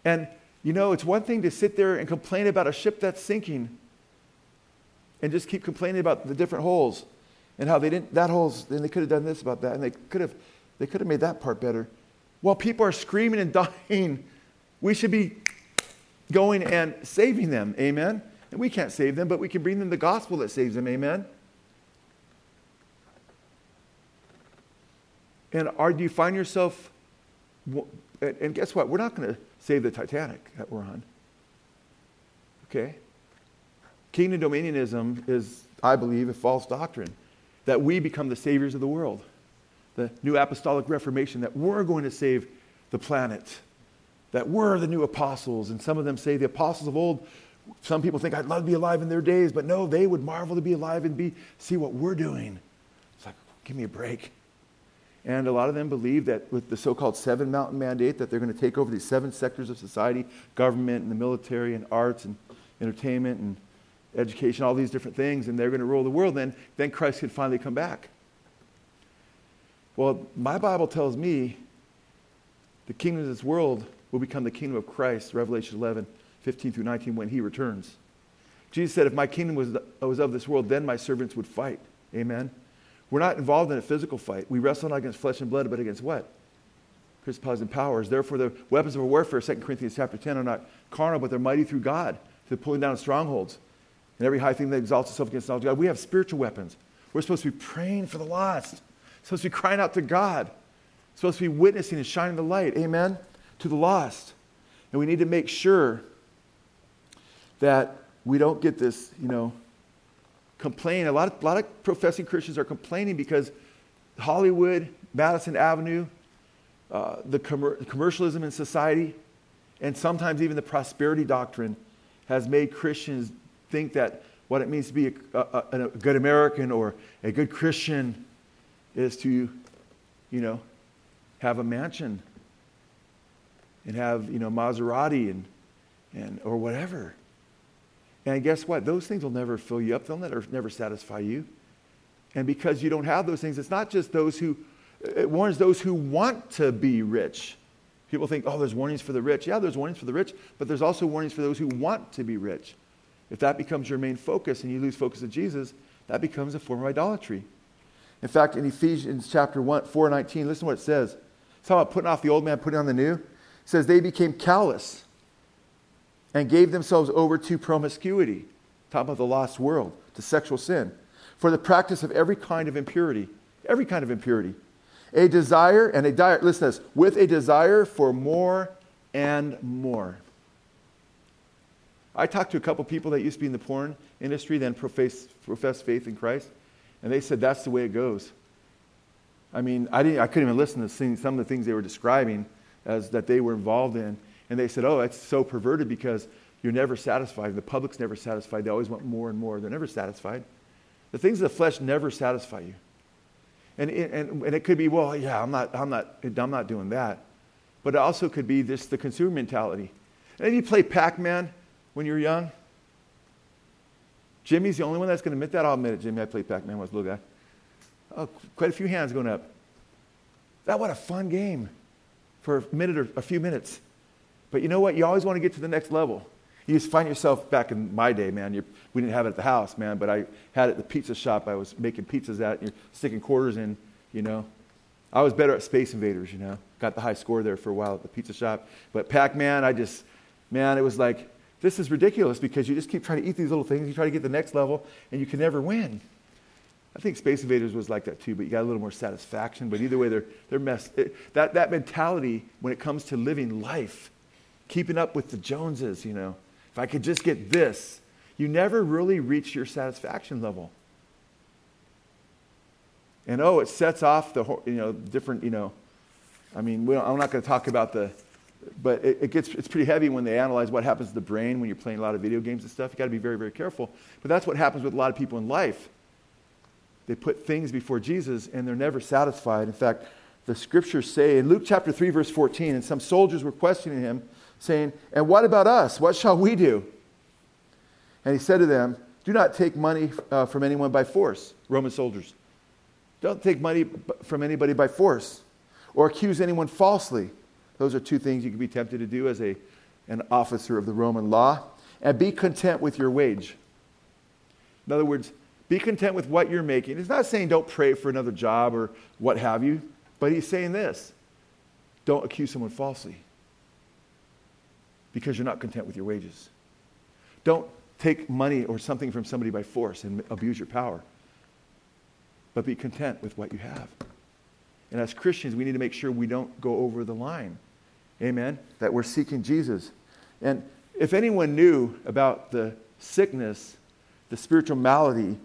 And, you know, it's one thing to sit there and complain about a ship that's sinking and just keep complaining about the different holes and how they didn't, that hole's, then they could have done this about that, and they could have, they could have made that part better. While people are screaming and dying, we should be going and saving them. Amen? And we can't save them, but we can bring them the gospel that saves them. Amen? And are, do you find yourself, and guess what? We're not going to save the Titanic that we're on. Okay? Kingdom dominionism is, I believe, a false doctrine that we become the saviors of the world. The new apostolic reformation, that we're going to save the planet, that we're the new apostles. And some of them say the apostles of old, some people think I'd love to be alive in their days, but no, they would marvel to be alive and be, see what we're doing. It's like, give me a break. And a lot of them believe that with the so called seven mountain mandate, that they're going to take over these seven sectors of society government and the military and arts and entertainment and education, all these different things, and they're going to rule the world. Then, then Christ could finally come back. Well, my Bible tells me the kingdom of this world will become the kingdom of Christ, Revelation 11, 15 through 19, when he returns. Jesus said, If my kingdom was, was of this world, then my servants would fight. Amen. We're not involved in a physical fight. We wrestle not against flesh and blood, but against what? Principalities and powers. Therefore, the weapons of our warfare, 2 Corinthians chapter 10, are not carnal, but they're mighty through God the pulling down strongholds. And every high thing that exalts itself against the knowledge of God. We have spiritual weapons. We're supposed to be praying for the lost. We're supposed to be crying out to God. We're supposed to be witnessing and shining the light, amen, to the lost. And we need to make sure that we don't get this, you know, complain. A lot of, a lot of professing Christians are complaining because Hollywood, Madison Avenue, uh, the com- commercialism in society, and sometimes even the prosperity doctrine has made Christians think that what it means to be a, a, a, good American or a good Christian is to, you know, have a mansion and have, you know, Maserati and, and or whatever. And guess what? Those things will never fill you up. They'll never, never satisfy you. And because you don't have those things, it's not just those who, it warns those who want to be rich. People think, oh, there's warnings for the rich. Yeah, there's warnings for the rich, but there's also warnings for those who want to be rich. If that becomes your main focus and you lose focus of Jesus, that becomes a form of idolatry. In fact, in Ephesians chapter 1, 4 19, listen to what it says. It's talking about putting off the old man, putting on the new. It says, they became callous and gave themselves over to promiscuity, talking about the lost world, to sexual sin, for the practice of every kind of impurity, every kind of impurity. A desire, and a desire, listen to this, with a desire for more and more. I talked to a couple people that used to be in the porn industry, then profess, profess faith in Christ, and they said that's the way it goes. I mean, I, didn't, I couldn't even listen to some of the things they were describing as that they were involved in. And they said, oh, that's so perverted because you're never satisfied. The public's never satisfied. They always want more and more. They're never satisfied. The things of the flesh never satisfy you. And, and, and it could be, well, yeah, I'm not, I'm, not, I'm not doing that. But it also could be this the consumer mentality. And if you play Pac Man when you're young. Jimmy's the only one that's going to admit that. I'll admit it, Jimmy. I played Pac Man when I was a little guy. Oh, quite a few hands going up. That what a fun game for a minute or a few minutes. But you know what? You always want to get to the next level. You just find yourself back in my day, man. we didn't have it at the house, man, but I had it at the pizza shop. I was making pizzas at, and you're sticking quarters in, you know. I was better at Space Invaders, you know. Got the high score there for a while at the pizza shop. But Pac Man, I just, man, it was like, this is ridiculous because you just keep trying to eat these little things. You try to get the next level, and you can never win. I think Space Invaders was like that too, but you got a little more satisfaction. But either way, they're, they're messed. It, that, that mentality when it comes to living life keeping up with the Joneses, you know. If I could just get this, you never really reach your satisfaction level. And oh, it sets off the, you know, different, you know, I mean, I'm not going to talk about the, but it, it, gets, it's pretty heavy when they analyze what happens to the brain when you're playing a lot of video games and stuff. You've got to be very, very careful. But that's what happens with a lot of people in life. They put things before Jesus and they're never satisfied. In fact, the scriptures say in Luke chapter 3, verse 14, and some soldiers were questioning him saying, And what about us? What shall we do? And he said to them, Do not take money uh, from anyone by force, Roman soldiers. Don't take money from anybody by force or accuse anyone falsely. Those are two things you could be tempted to do as a, an officer of the Roman law. And be content with your wage. In other words, be content with what you're making. He's not saying don't pray for another job or what have you, but he's saying this don't accuse someone falsely because you're not content with your wages. Don't take money or something from somebody by force and abuse your power, but be content with what you have. And as Christians, we need to make sure we don't go over the line. Amen? That we're seeking Jesus. And if anyone knew about the sickness, the spiritual malady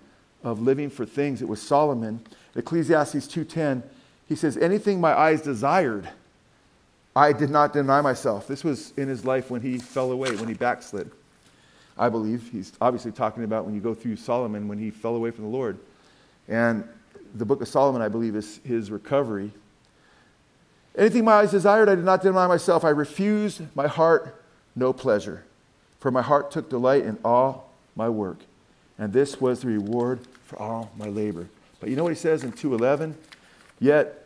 of living for things. It was Solomon. Ecclesiastes 2:10, he says, "Anything my eyes desired, I did not deny myself." This was in his life when he fell away, when he backslid. I believe he's obviously talking about when you go through Solomon when he fell away from the Lord. And the book of Solomon, I believe, is his recovery. Anything my eyes desired, I did not deny myself. I refused my heart no pleasure, for my heart took delight in all my work and this was the reward for all my labor. But you know what he says in 2:11? Yet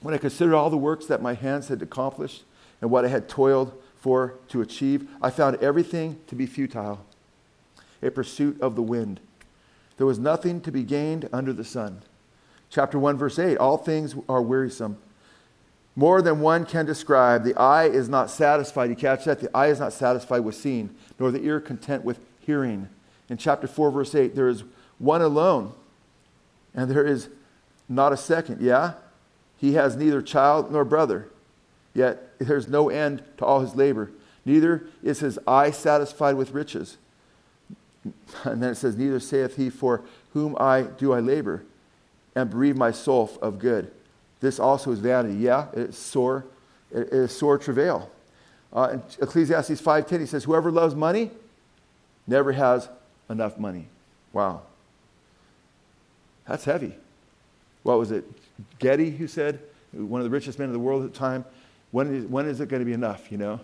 when I considered all the works that my hands had accomplished and what I had toiled for to achieve, I found everything to be futile, a pursuit of the wind. There was nothing to be gained under the sun. Chapter 1 verse 8, all things are wearisome. More than one can describe. The eye is not satisfied. You catch that? The eye is not satisfied with seeing, nor the ear content with hearing in chapter 4, verse 8, there is one alone, and there is not a second. Yeah? He has neither child nor brother, yet there's no end to all his labor. Neither is his eye satisfied with riches. And then it says, Neither saith he, For whom I do I labor, and bereave my soul of good. This also is vanity. Yeah, it's sore, it is sore travail. Uh, in Ecclesiastes 5.10, he says, Whoever loves money never has enough money. Wow. That's heavy. What was it? Getty, who said, one of the richest men in the world at the time, when is, when is it going to be enough, you know?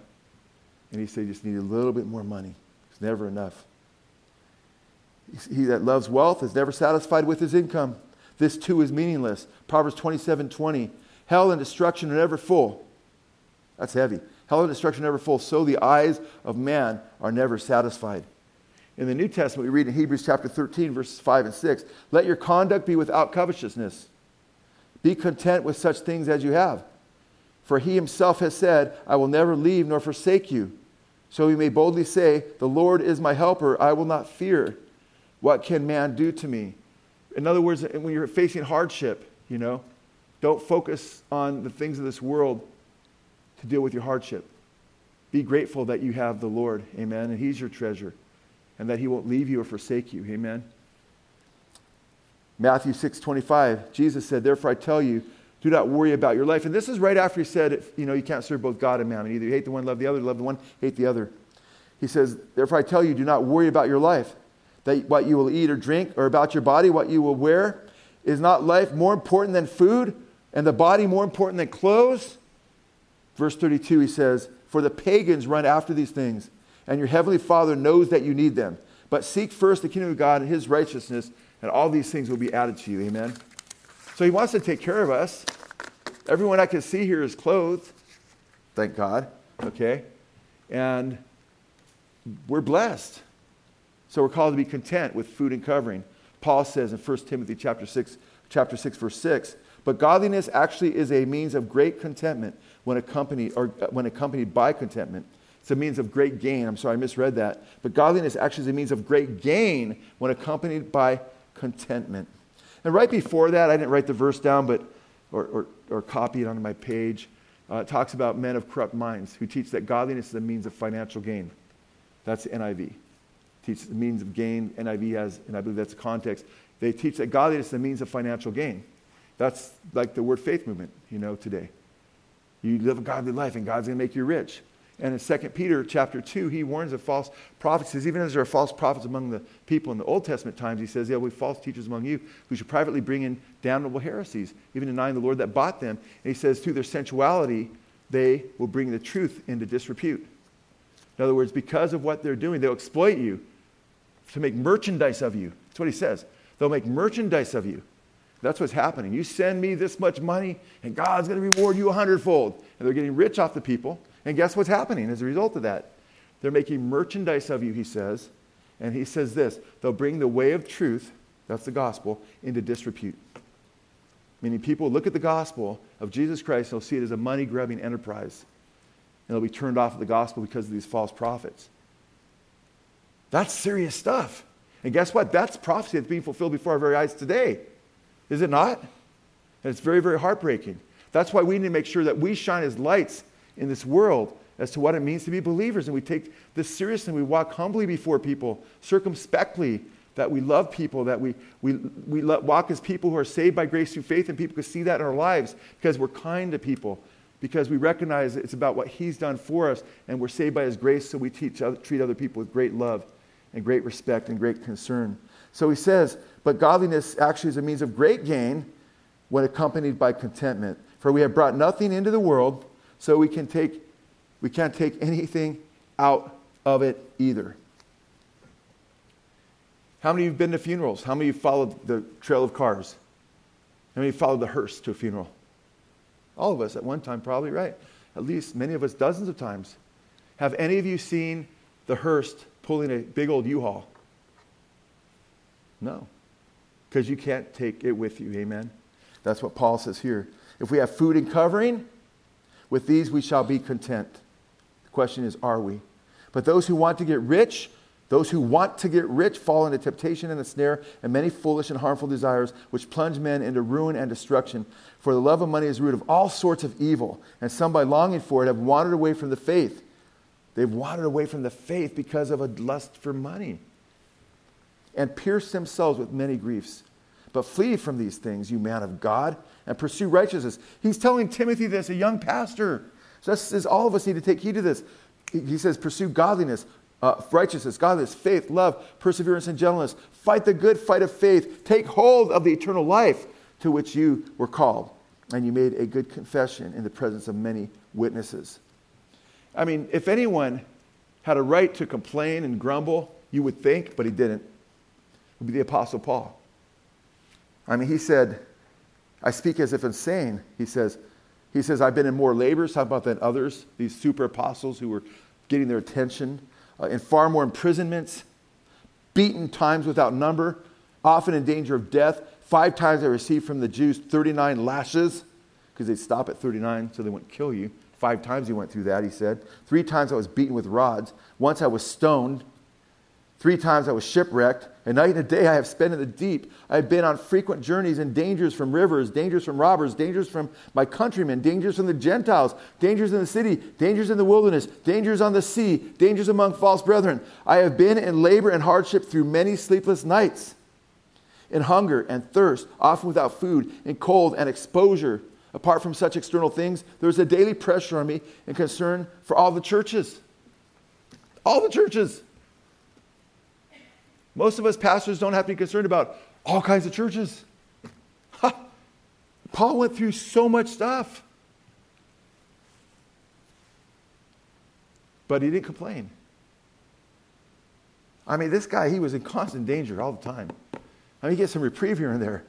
And he said, you just need a little bit more money. It's never enough. He that loves wealth is never satisfied with his income. This too is meaningless. Proverbs 27 20. Hell and destruction are never full. That's heavy. Hell and destruction are never full. So the eyes of man are never satisfied. In the New Testament, we read in Hebrews chapter 13, verses 5 and 6 Let your conduct be without covetousness. Be content with such things as you have. For he himself has said, I will never leave nor forsake you. So we may boldly say, The Lord is my helper. I will not fear. What can man do to me? In other words, when you're facing hardship, you know, don't focus on the things of this world to deal with your hardship. Be grateful that you have the Lord. Amen. And he's your treasure and that he won't leave you or forsake you. Amen. Matthew 6 25, Jesus said, Therefore I tell you, do not worry about your life. And this is right after he said, you know, you can't serve both God and mammon. Either you hate the one, love the other, love the one, hate the other. He says, Therefore I tell you, do not worry about your life, that what you will eat or drink, or about your body, what you will wear. Is not life more important than food, and the body more important than clothes? Verse 32, he says, For the pagans run after these things and your heavenly Father knows that you need them. But seek first the kingdom of God and his righteousness, and all these things will be added to you. Amen. So he wants to take care of us. Everyone I can see here is clothed. Thank God. Okay? And we're blessed. So we're called to be content with food and covering. Paul says in 1 Timothy chapter 6, chapter 6, verse 6, but godliness actually is a means of great contentment when accompanied, or uh, when accompanied by contentment. It's a means of great gain. I'm sorry, I misread that. But godliness actually is a means of great gain when accompanied by contentment. And right before that, I didn't write the verse down, but or, or, or copy it onto my page. Uh, it talks about men of corrupt minds who teach that godliness is a means of financial gain. That's the NIV. Teach the means of gain. NIV has, and I believe that's the context. They teach that godliness is a means of financial gain. That's like the word faith movement, you know, today. You live a godly life and God's going to make you rich. And in 2 Peter chapter 2, he warns of false prophets. He Says, even as there are false prophets among the people in the Old Testament times, he says, there will be false teachers among you who should privately bring in damnable heresies, even denying the Lord that bought them. And he says, through their sensuality, they will bring the truth into disrepute. In other words, because of what they're doing, they'll exploit you to make merchandise of you. That's what he says. They'll make merchandise of you. That's what's happening. You send me this much money, and God's going to reward you a hundredfold. And they're getting rich off the people. And guess what's happening as a result of that? They're making merchandise of you, he says. And he says this they'll bring the way of truth, that's the gospel, into disrepute. Meaning people look at the gospel of Jesus Christ and they'll see it as a money grubbing enterprise. And they'll be turned off of the gospel because of these false prophets. That's serious stuff. And guess what? That's prophecy that's being fulfilled before our very eyes today. Is it not? And it's very, very heartbreaking. That's why we need to make sure that we shine as lights in this world as to what it means to be believers. And we take this seriously. And we walk humbly before people, circumspectly, that we love people, that we, we, we walk as people who are saved by grace through faith, and people can see that in our lives because we're kind to people, because we recognize it's about what He's done for us, and we're saved by His grace, so we teach, other, treat other people with great love and great respect and great concern. So he says, but godliness actually is a means of great gain when accompanied by contentment. For we have brought nothing into the world, so we can take we can't take anything out of it either. How many of you have been to funerals? How many of you followed the trail of cars? How many followed the hearse to a funeral? All of us at one time, probably, right? At least many of us dozens of times. Have any of you seen the hearse pulling a big old U-Haul? No. Because you can't take it with you. Amen. That's what Paul says here. If we have food and covering, with these we shall be content. The question is, are we? But those who want to get rich, those who want to get rich fall into temptation and the snare and many foolish and harmful desires, which plunge men into ruin and destruction. For the love of money is root of all sorts of evil, and some by longing for it have wandered away from the faith. They've wandered away from the faith because of a lust for money and pierced themselves with many griefs. But flee from these things, you man of God, and pursue righteousness. He's telling Timothy this, a young pastor. Just as all of us need to take heed to this. He says, pursue godliness, uh, righteousness, godliness, faith, love, perseverance, and gentleness. Fight the good fight of faith. Take hold of the eternal life to which you were called. And you made a good confession in the presence of many witnesses. I mean, if anyone had a right to complain and grumble, you would think, but he didn't, it would be the Apostle Paul. I mean, he said, I speak as if insane. He says, he says, I've been in more labors, how about than others, these super apostles who were getting their attention, uh, in far more imprisonments, beaten times without number, often in danger of death. Five times I received from the Jews 39 lashes, because they'd stop at 39 so they wouldn't kill you. Five times he went through that, he said. Three times I was beaten with rods. Once I was stoned. Three times I was shipwrecked. A night and a day I have spent in the deep. I have been on frequent journeys and dangers from rivers, dangers from robbers, dangers from my countrymen, dangers from the Gentiles, dangers in the city, dangers in the wilderness, dangers on the sea, dangers among false brethren. I have been in labor and hardship through many sleepless nights, in hunger and thirst, often without food, in cold and exposure. Apart from such external things, there's a daily pressure on me and concern for all the churches. All the churches. Most of us pastors don't have to be concerned about all kinds of churches. Ha! Paul went through so much stuff. But he didn't complain. I mean, this guy, he was in constant danger all the time. I mean, he gets some reprieve here and there.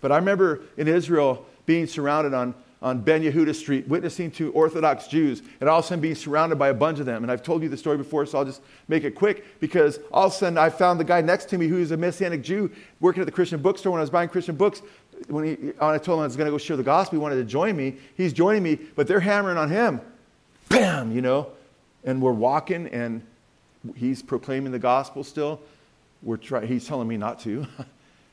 But I remember in Israel, being surrounded on, on Ben Yehuda Street, witnessing to Orthodox Jews, and all of a sudden being surrounded by a bunch of them. And I've told you the story before, so I'll just make it quick because all of a sudden I found the guy next to me who's a Messianic Jew working at the Christian bookstore when I was buying Christian books. When, he, when I told him I was going to go share the gospel, he wanted to join me. He's joining me, but they're hammering on him. Bam, you know. And we're walking, and he's proclaiming the gospel still. We're try- he's telling me not to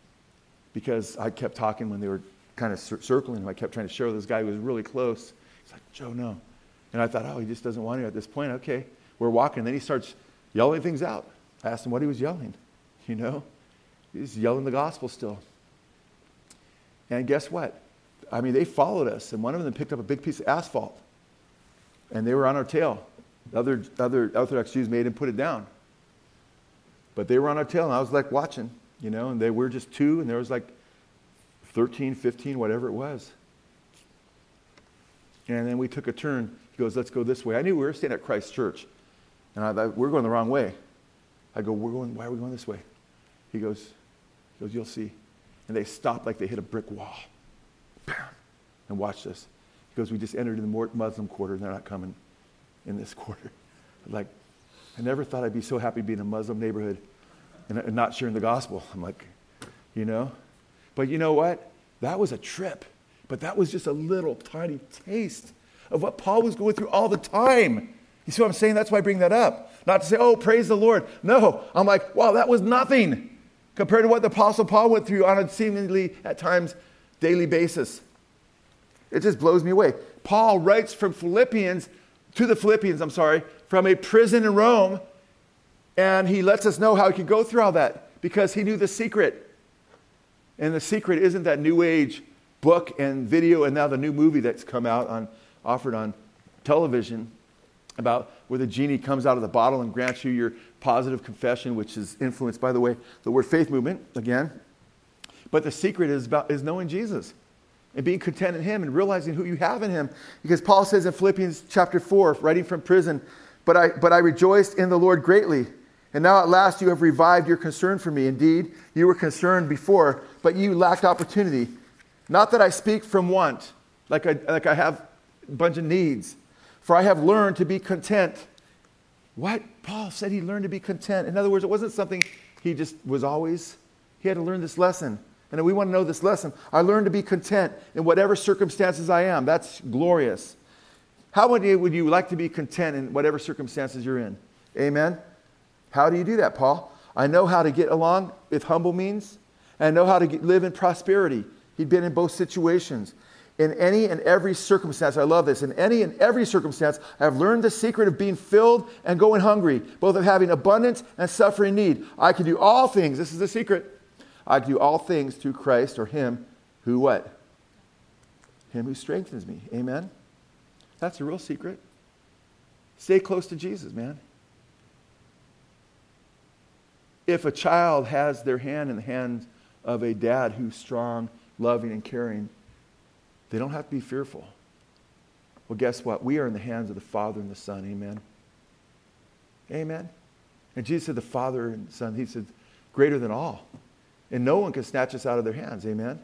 because I kept talking when they were kind of circling him. I kept trying to show this guy who was really close. He's like, Joe, no. And I thought, oh, he just doesn't want to at this point. Okay, we're walking. Then he starts yelling things out. I asked him what he was yelling. You know, he's yelling the gospel still. And guess what? I mean, they followed us, and one of them picked up a big piece of asphalt, and they were on our tail. The other, other Orthodox Jews made him put it down. But they were on our tail, and I was like watching, you know, and they were just two, and there was like 13, 15, whatever it was. And then we took a turn. He goes, let's go this way. I knew we were staying at Christ Church. And I thought, we're going the wrong way. I go, we're going, why are we going this way? He goes, he goes, you'll see. And they stopped like they hit a brick wall. Bam! And watched us. He goes, We just entered in the Muslim quarter and they're not coming in this quarter. Like, I never thought I'd be so happy being in a Muslim neighborhood and not sharing the gospel. I'm like, you know? But you know what? That was a trip. But that was just a little tiny taste of what Paul was going through all the time. You see what I'm saying? That's why I bring that up. Not to say, oh, praise the Lord. No, I'm like, wow, that was nothing compared to what the Apostle Paul went through on a seemingly, at times, daily basis. It just blows me away. Paul writes from Philippians to the Philippians, I'm sorry, from a prison in Rome, and he lets us know how he could go through all that because he knew the secret. And the secret isn't that new age book and video and now the new movie that's come out on offered on television about where the genie comes out of the bottle and grants you your positive confession, which is influenced, by the way, the word faith movement again. But the secret is about is knowing Jesus and being content in Him and realizing who you have in Him. Because Paul says in Philippians chapter 4, writing from prison, but I, but I rejoiced in the Lord greatly. And now at last you have revived your concern for me. Indeed, you were concerned before, but you lacked opportunity. Not that I speak from want, like I, like I have a bunch of needs, for I have learned to be content. What? Paul said he learned to be content. In other words, it wasn't something he just was always, he had to learn this lesson. And we want to know this lesson. I learned to be content in whatever circumstances I am. That's glorious. How you, would you like to be content in whatever circumstances you're in? Amen? How do you do that, Paul? I know how to get along with humble means, and I know how to get, live in prosperity. He'd been in both situations. In any and every circumstance, I love this, in any and every circumstance, I have learned the secret of being filled and going hungry, both of having abundance and suffering need. I can do all things, this is the secret. I can do all things through Christ or Him who what? Him who strengthens me. Amen? That's a real secret. Stay close to Jesus, man. If a child has their hand in the hands of a dad who's strong loving and caring, they don't have to be fearful. Well, guess what? We are in the hands of the Father and the Son. Amen. Amen. And Jesus said, the Father and Son, He said, greater than all. And no one can snatch us out of their hands. Amen.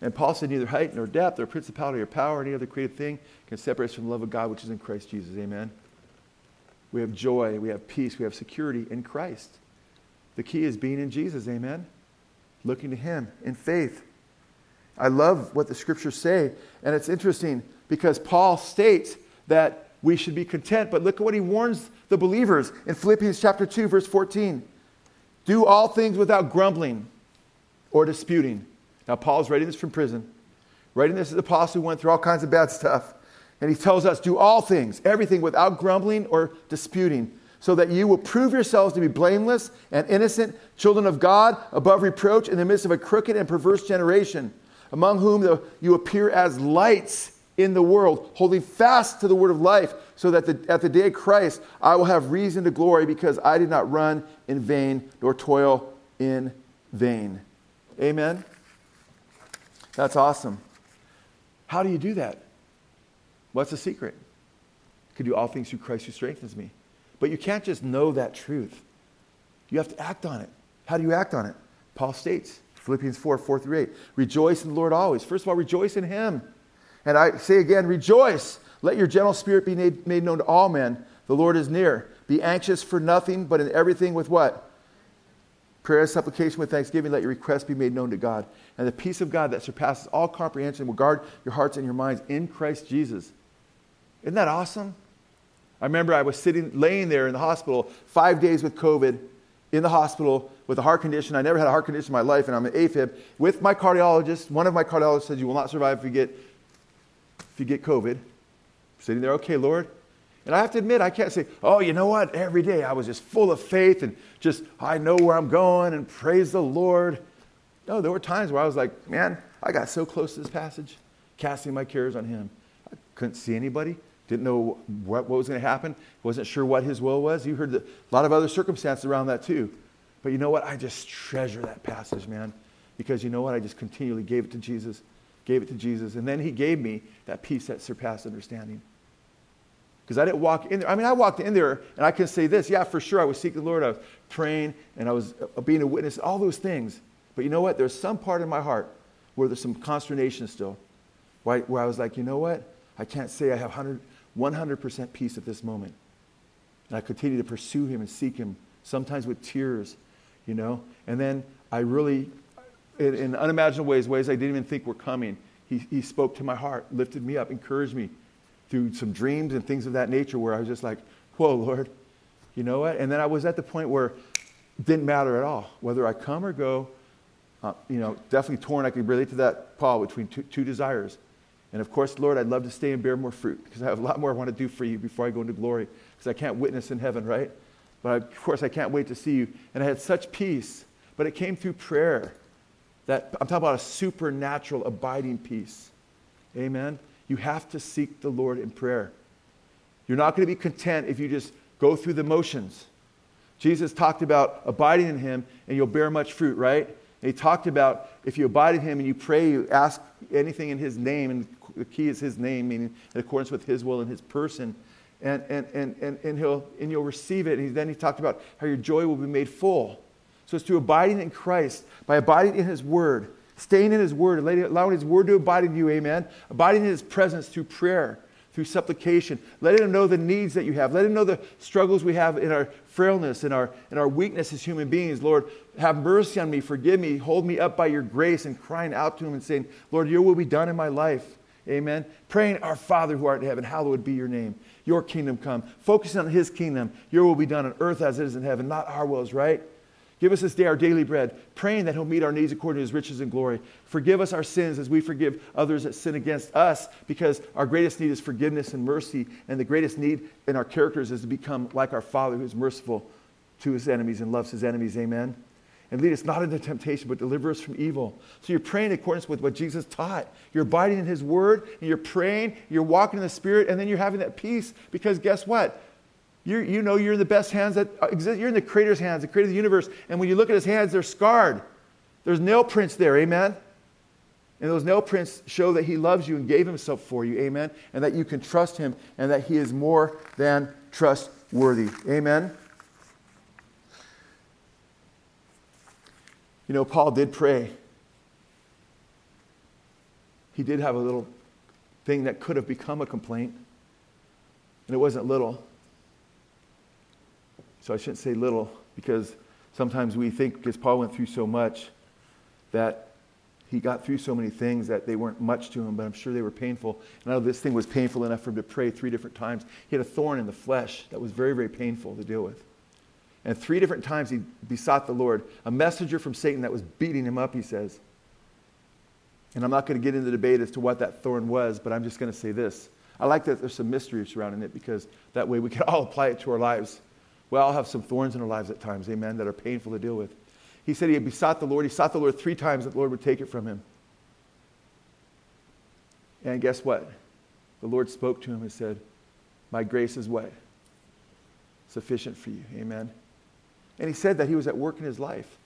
And Paul said, neither height nor depth or principality or power or any other created thing can separate us from the love of God which is in Christ Jesus. Amen. We have joy, we have peace, we have security in Christ. The key is being in Jesus. Amen. Looking to Him in faith. I love what the scriptures say. And it's interesting because Paul states that we should be content, but look at what he warns the believers in Philippians chapter 2, verse 14. Do all things without grumbling or disputing. Now, Paul's writing this from prison, writing this as an apostle who went through all kinds of bad stuff. And he tells us, do all things, everything without grumbling or disputing, so that you will prove yourselves to be blameless and innocent, children of God, above reproach in the midst of a crooked and perverse generation among whom the, you appear as lights in the world, holding fast to the word of life, so that the, at the day of Christ I will have reason to glory because I did not run in vain nor toil in vain. Amen? That's awesome. How do you do that? What's the secret? Can do all things through Christ who strengthens me. But you can't just know that truth. You have to act on it. How do you act on it? Paul states Philippians 4, 4 through 8. Rejoice in the Lord always. First of all, rejoice in Him. And I say again, rejoice. Let your gentle spirit be made, known to all men. The Lord is near. Be anxious for nothing, but in everything with what? Prayer, supplication with thanksgiving, let your requests be made known to God. And the peace of God that surpasses all comprehension will guard your hearts and your minds in Christ Jesus. Isn't that awesome? I remember I was sitting, laying there in the hospital, five days with COVID, in the hospital with a heart condition. I never had a heart condition in my life, and I'm an AFib. With my cardiologist, one of my cardiologists said, You will not survive if you get, if you get COVID. Sitting there, okay, Lord. And I have to admit, I can't say, Oh, you know what? Every day I was just full of faith and just, I know where I'm going and praise the Lord. No, there were times where I was like, Man, I got so close to this passage, casting my cares on Him. I couldn't see anybody didn't know what, what was going to happen, wasn't sure what his will was. You heard the, a lot of other circumstances around that too. But you know what? I just treasure that passage, man. Because you know what? I just continually gave it to Jesus, gave it to Jesus. And then he gave me that peace that surpassed understanding. Because I didn't walk in there. I mean, I walked in there and I can say this. Yeah, for sure, I was seeking the Lord. I was praying and I was uh, being a witness, all those things. But you know what? There's some part in my heart where there's some consternation still, where I was like, you know what? I can't say I have 100, 100% peace at this moment. And I continue to pursue him and seek him, sometimes with tears, you know? And then I really, in, in unimaginable ways, ways I didn't even think were coming, he, he spoke to my heart, lifted me up, encouraged me through some dreams and things of that nature where I was just like, whoa, Lord, you know what? And then I was at the point where it didn't matter at all whether I come or go. Uh, you know, definitely torn. I could relate to that, Paul, between two, two desires. And of course, Lord, I'd love to stay and bear more fruit because I have a lot more I want to do for you before I go into glory because I can't witness in heaven, right? But of course, I can't wait to see you. And I had such peace, but it came through prayer. That I'm talking about a supernatural, abiding peace. Amen. You have to seek the Lord in prayer. You're not going to be content if you just go through the motions. Jesus talked about abiding in him and you'll bear much fruit, right? And he talked about if you abide in him and you pray, you ask anything in his name, and the key is his name, meaning in accordance with his will and his person, and, and, and, and, and, he'll, and you'll receive it. And then he talked about how your joy will be made full. So it's through abiding in Christ, by abiding in his word, staying in his word, allowing his word to abide in you, amen. Abiding in his presence through prayer, through supplication, letting him know the needs that you have, letting him know the struggles we have in our frailness and our, in our weakness as human beings. Lord, have mercy on me, forgive me, hold me up by your grace, and crying out to him and saying, Lord, your will be done in my life. Amen. Praying, Our Father who art in heaven, hallowed be your name. Your kingdom come. Focusing on his kingdom. Your will be done on earth as it is in heaven, not our wills, right? Give us this day our daily bread, praying that He'll meet our needs according to His riches and glory. Forgive us our sins as we forgive others that sin against us, because our greatest need is forgiveness and mercy, and the greatest need in our characters is to become like our Father who is merciful to His enemies and loves His enemies. Amen. And lead us not into temptation, but deliver us from evil. So you're praying in accordance with what Jesus taught. You're abiding in His Word, and you're praying, you're walking in the Spirit, and then you're having that peace, because guess what? you you know you're in the best hands that exist. You're in the Creator's hands, the Creator of the universe. And when you look at His hands, they're scarred. There's nail prints there, amen? And those nail prints show that He loves you and gave Himself for you, amen? And that you can trust Him and that He is more than trustworthy, amen? You know, Paul did pray. He did have a little thing that could have become a complaint, and it wasn't little. So I shouldn't say little because sometimes we think because Paul went through so much that he got through so many things that they weren't much to him, but I'm sure they were painful. And I know this thing was painful enough for him to pray three different times. He had a thorn in the flesh that was very, very painful to deal with. And three different times he besought the Lord, a messenger from Satan that was beating him up, he says. And I'm not going to get into the debate as to what that thorn was, but I'm just going to say this. I like that there's some mystery surrounding it because that way we can all apply it to our lives. We all have some thorns in our lives at times, amen, that are painful to deal with. He said he had besought the Lord. He sought the Lord three times that the Lord would take it from him. And guess what? The Lord spoke to him and said, My grace is what? Sufficient for you. Amen. And he said that he was at work in his life.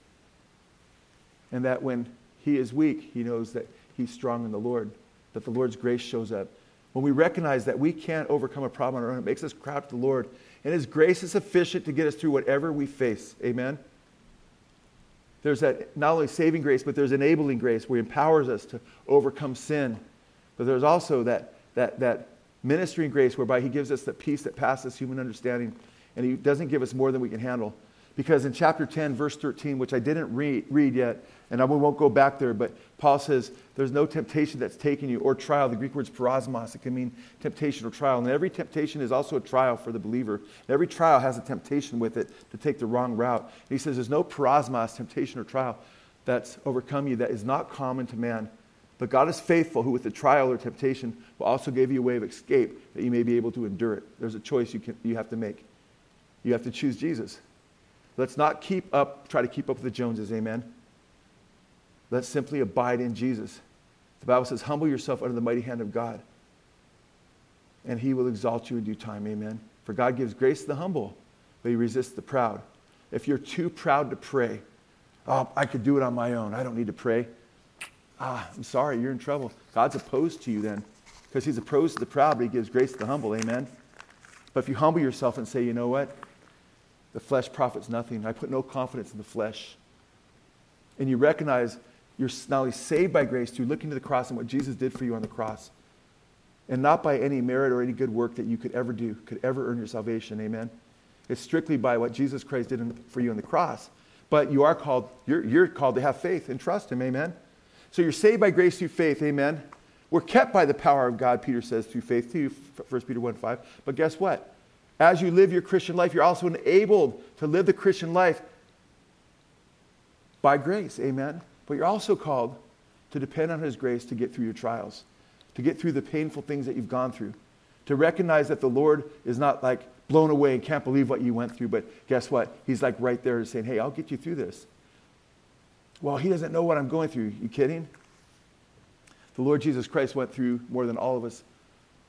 And that when he is weak, he knows that he's strong in the Lord, that the Lord's grace shows up. When we recognize that we can't overcome a problem on our own, it makes us cry out to the Lord and His grace is sufficient to get us through whatever we face. Amen? There's that not only saving grace, but there's enabling grace where He empowers us to overcome sin. But there's also that, that, that ministering grace whereby He gives us the peace that passes human understanding. And He doesn't give us more than we can handle. Because in chapter 10, verse 13, which I didn't read, read yet, and I won't go back there, but Paul says, There's no temptation that's taken you, or trial. The Greek word is peirasmos. It can mean temptation or trial. And every temptation is also a trial for the believer. Every trial has a temptation with it to take the wrong route. And he says, There's no peirasmos, temptation or trial, that's overcome you that is not common to man. But God is faithful, who with the trial or temptation will also give you a way of escape that you may be able to endure it. There's a choice you, can, you have to make. You have to choose Jesus. Let's not keep up, try to keep up with the Joneses, amen. Let's simply abide in Jesus. The Bible says, humble yourself under the mighty hand of God, and he will exalt you in due time, amen. For God gives grace to the humble, but he resists the proud. If you're too proud to pray, oh, I could do it on my own. I don't need to pray. Ah, I'm sorry, you're in trouble. God's opposed to you then, because he's opposed to the proud, but he gives grace to the humble, amen. But if you humble yourself and say, you know what? The flesh profits nothing. I put no confidence in the flesh. and you recognize you're not only saved by grace through looking to the cross and what Jesus did for you on the cross, and not by any merit or any good work that you could ever do, could ever earn your salvation. Amen. It's strictly by what Jesus Christ did for you on the cross. But you are called, you're, you're called to have faith and trust Him. Amen. So you're saved by grace through faith. Amen. We're kept by the power of God, Peter says, through faith too, 1 Peter 1 5. But guess what? As you live your Christian life, you're also enabled to live the Christian life by grace. Amen. But you're also called to depend on His grace to get through your trials, to get through the painful things that you've gone through, to recognize that the Lord is not like blown away and can't believe what you went through, but guess what? He's like right there saying, Hey, I'll get you through this. Well, He doesn't know what I'm going through. You kidding? The Lord Jesus Christ went through more than all of us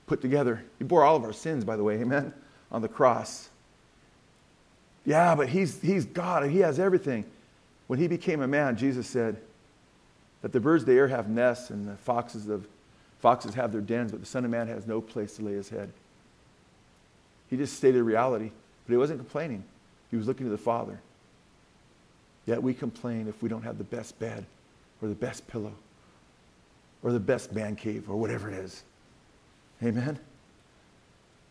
put together. He bore all of our sins, by the way, amen, on the cross. Yeah, but he's, he's God and he has everything. When he became a man, Jesus said that the birds of the air have nests and the foxes, of, foxes have their dens, but the Son of Man has no place to lay his head. He just stated reality, but he wasn't complaining. He was looking to the Father. Yet we complain if we don't have the best bed or the best pillow or the best man cave or whatever it is. Amen?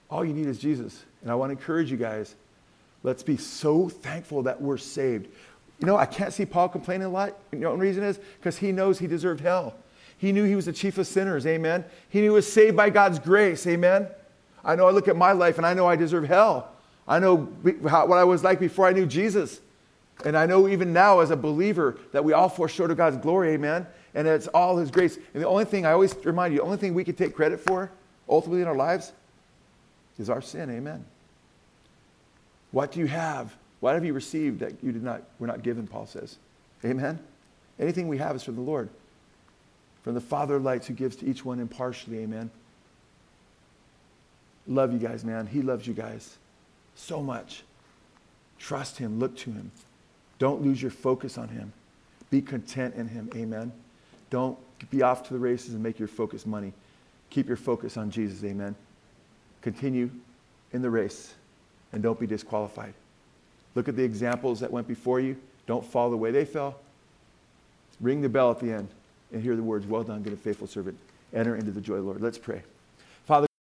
All you need is Jesus. And I want to encourage you guys let's be so thankful that we're saved. You know, I can't see Paul complaining a lot. You know, the reason is because he knows he deserved hell. He knew he was the chief of sinners. Amen. He knew he was saved by God's grace. Amen. I know I look at my life and I know I deserve hell. I know what I was like before I knew Jesus. And I know even now as a believer that we all fall short of God's glory. Amen and it's all His grace. And the only thing I always remind you, the only thing we can take credit for ultimately in our lives is our sin. Amen. What do you have? What have you received that you did not were not given? Paul says. Amen. Anything we have is from the Lord, from the Father of lights who gives to each one impartially. Amen. Love you guys, man. He loves you guys so much. Trust Him. Look to Him. Don't lose your focus on Him. Be content in Him. Amen. Don't be off to the races and make your focus money. Keep your focus on Jesus. Amen. Continue in the race and don't be disqualified. Look at the examples that went before you. Don't fall the way they fell. Ring the bell at the end and hear the words, Well done, good and faithful servant. Enter into the joy of the Lord. Let's pray.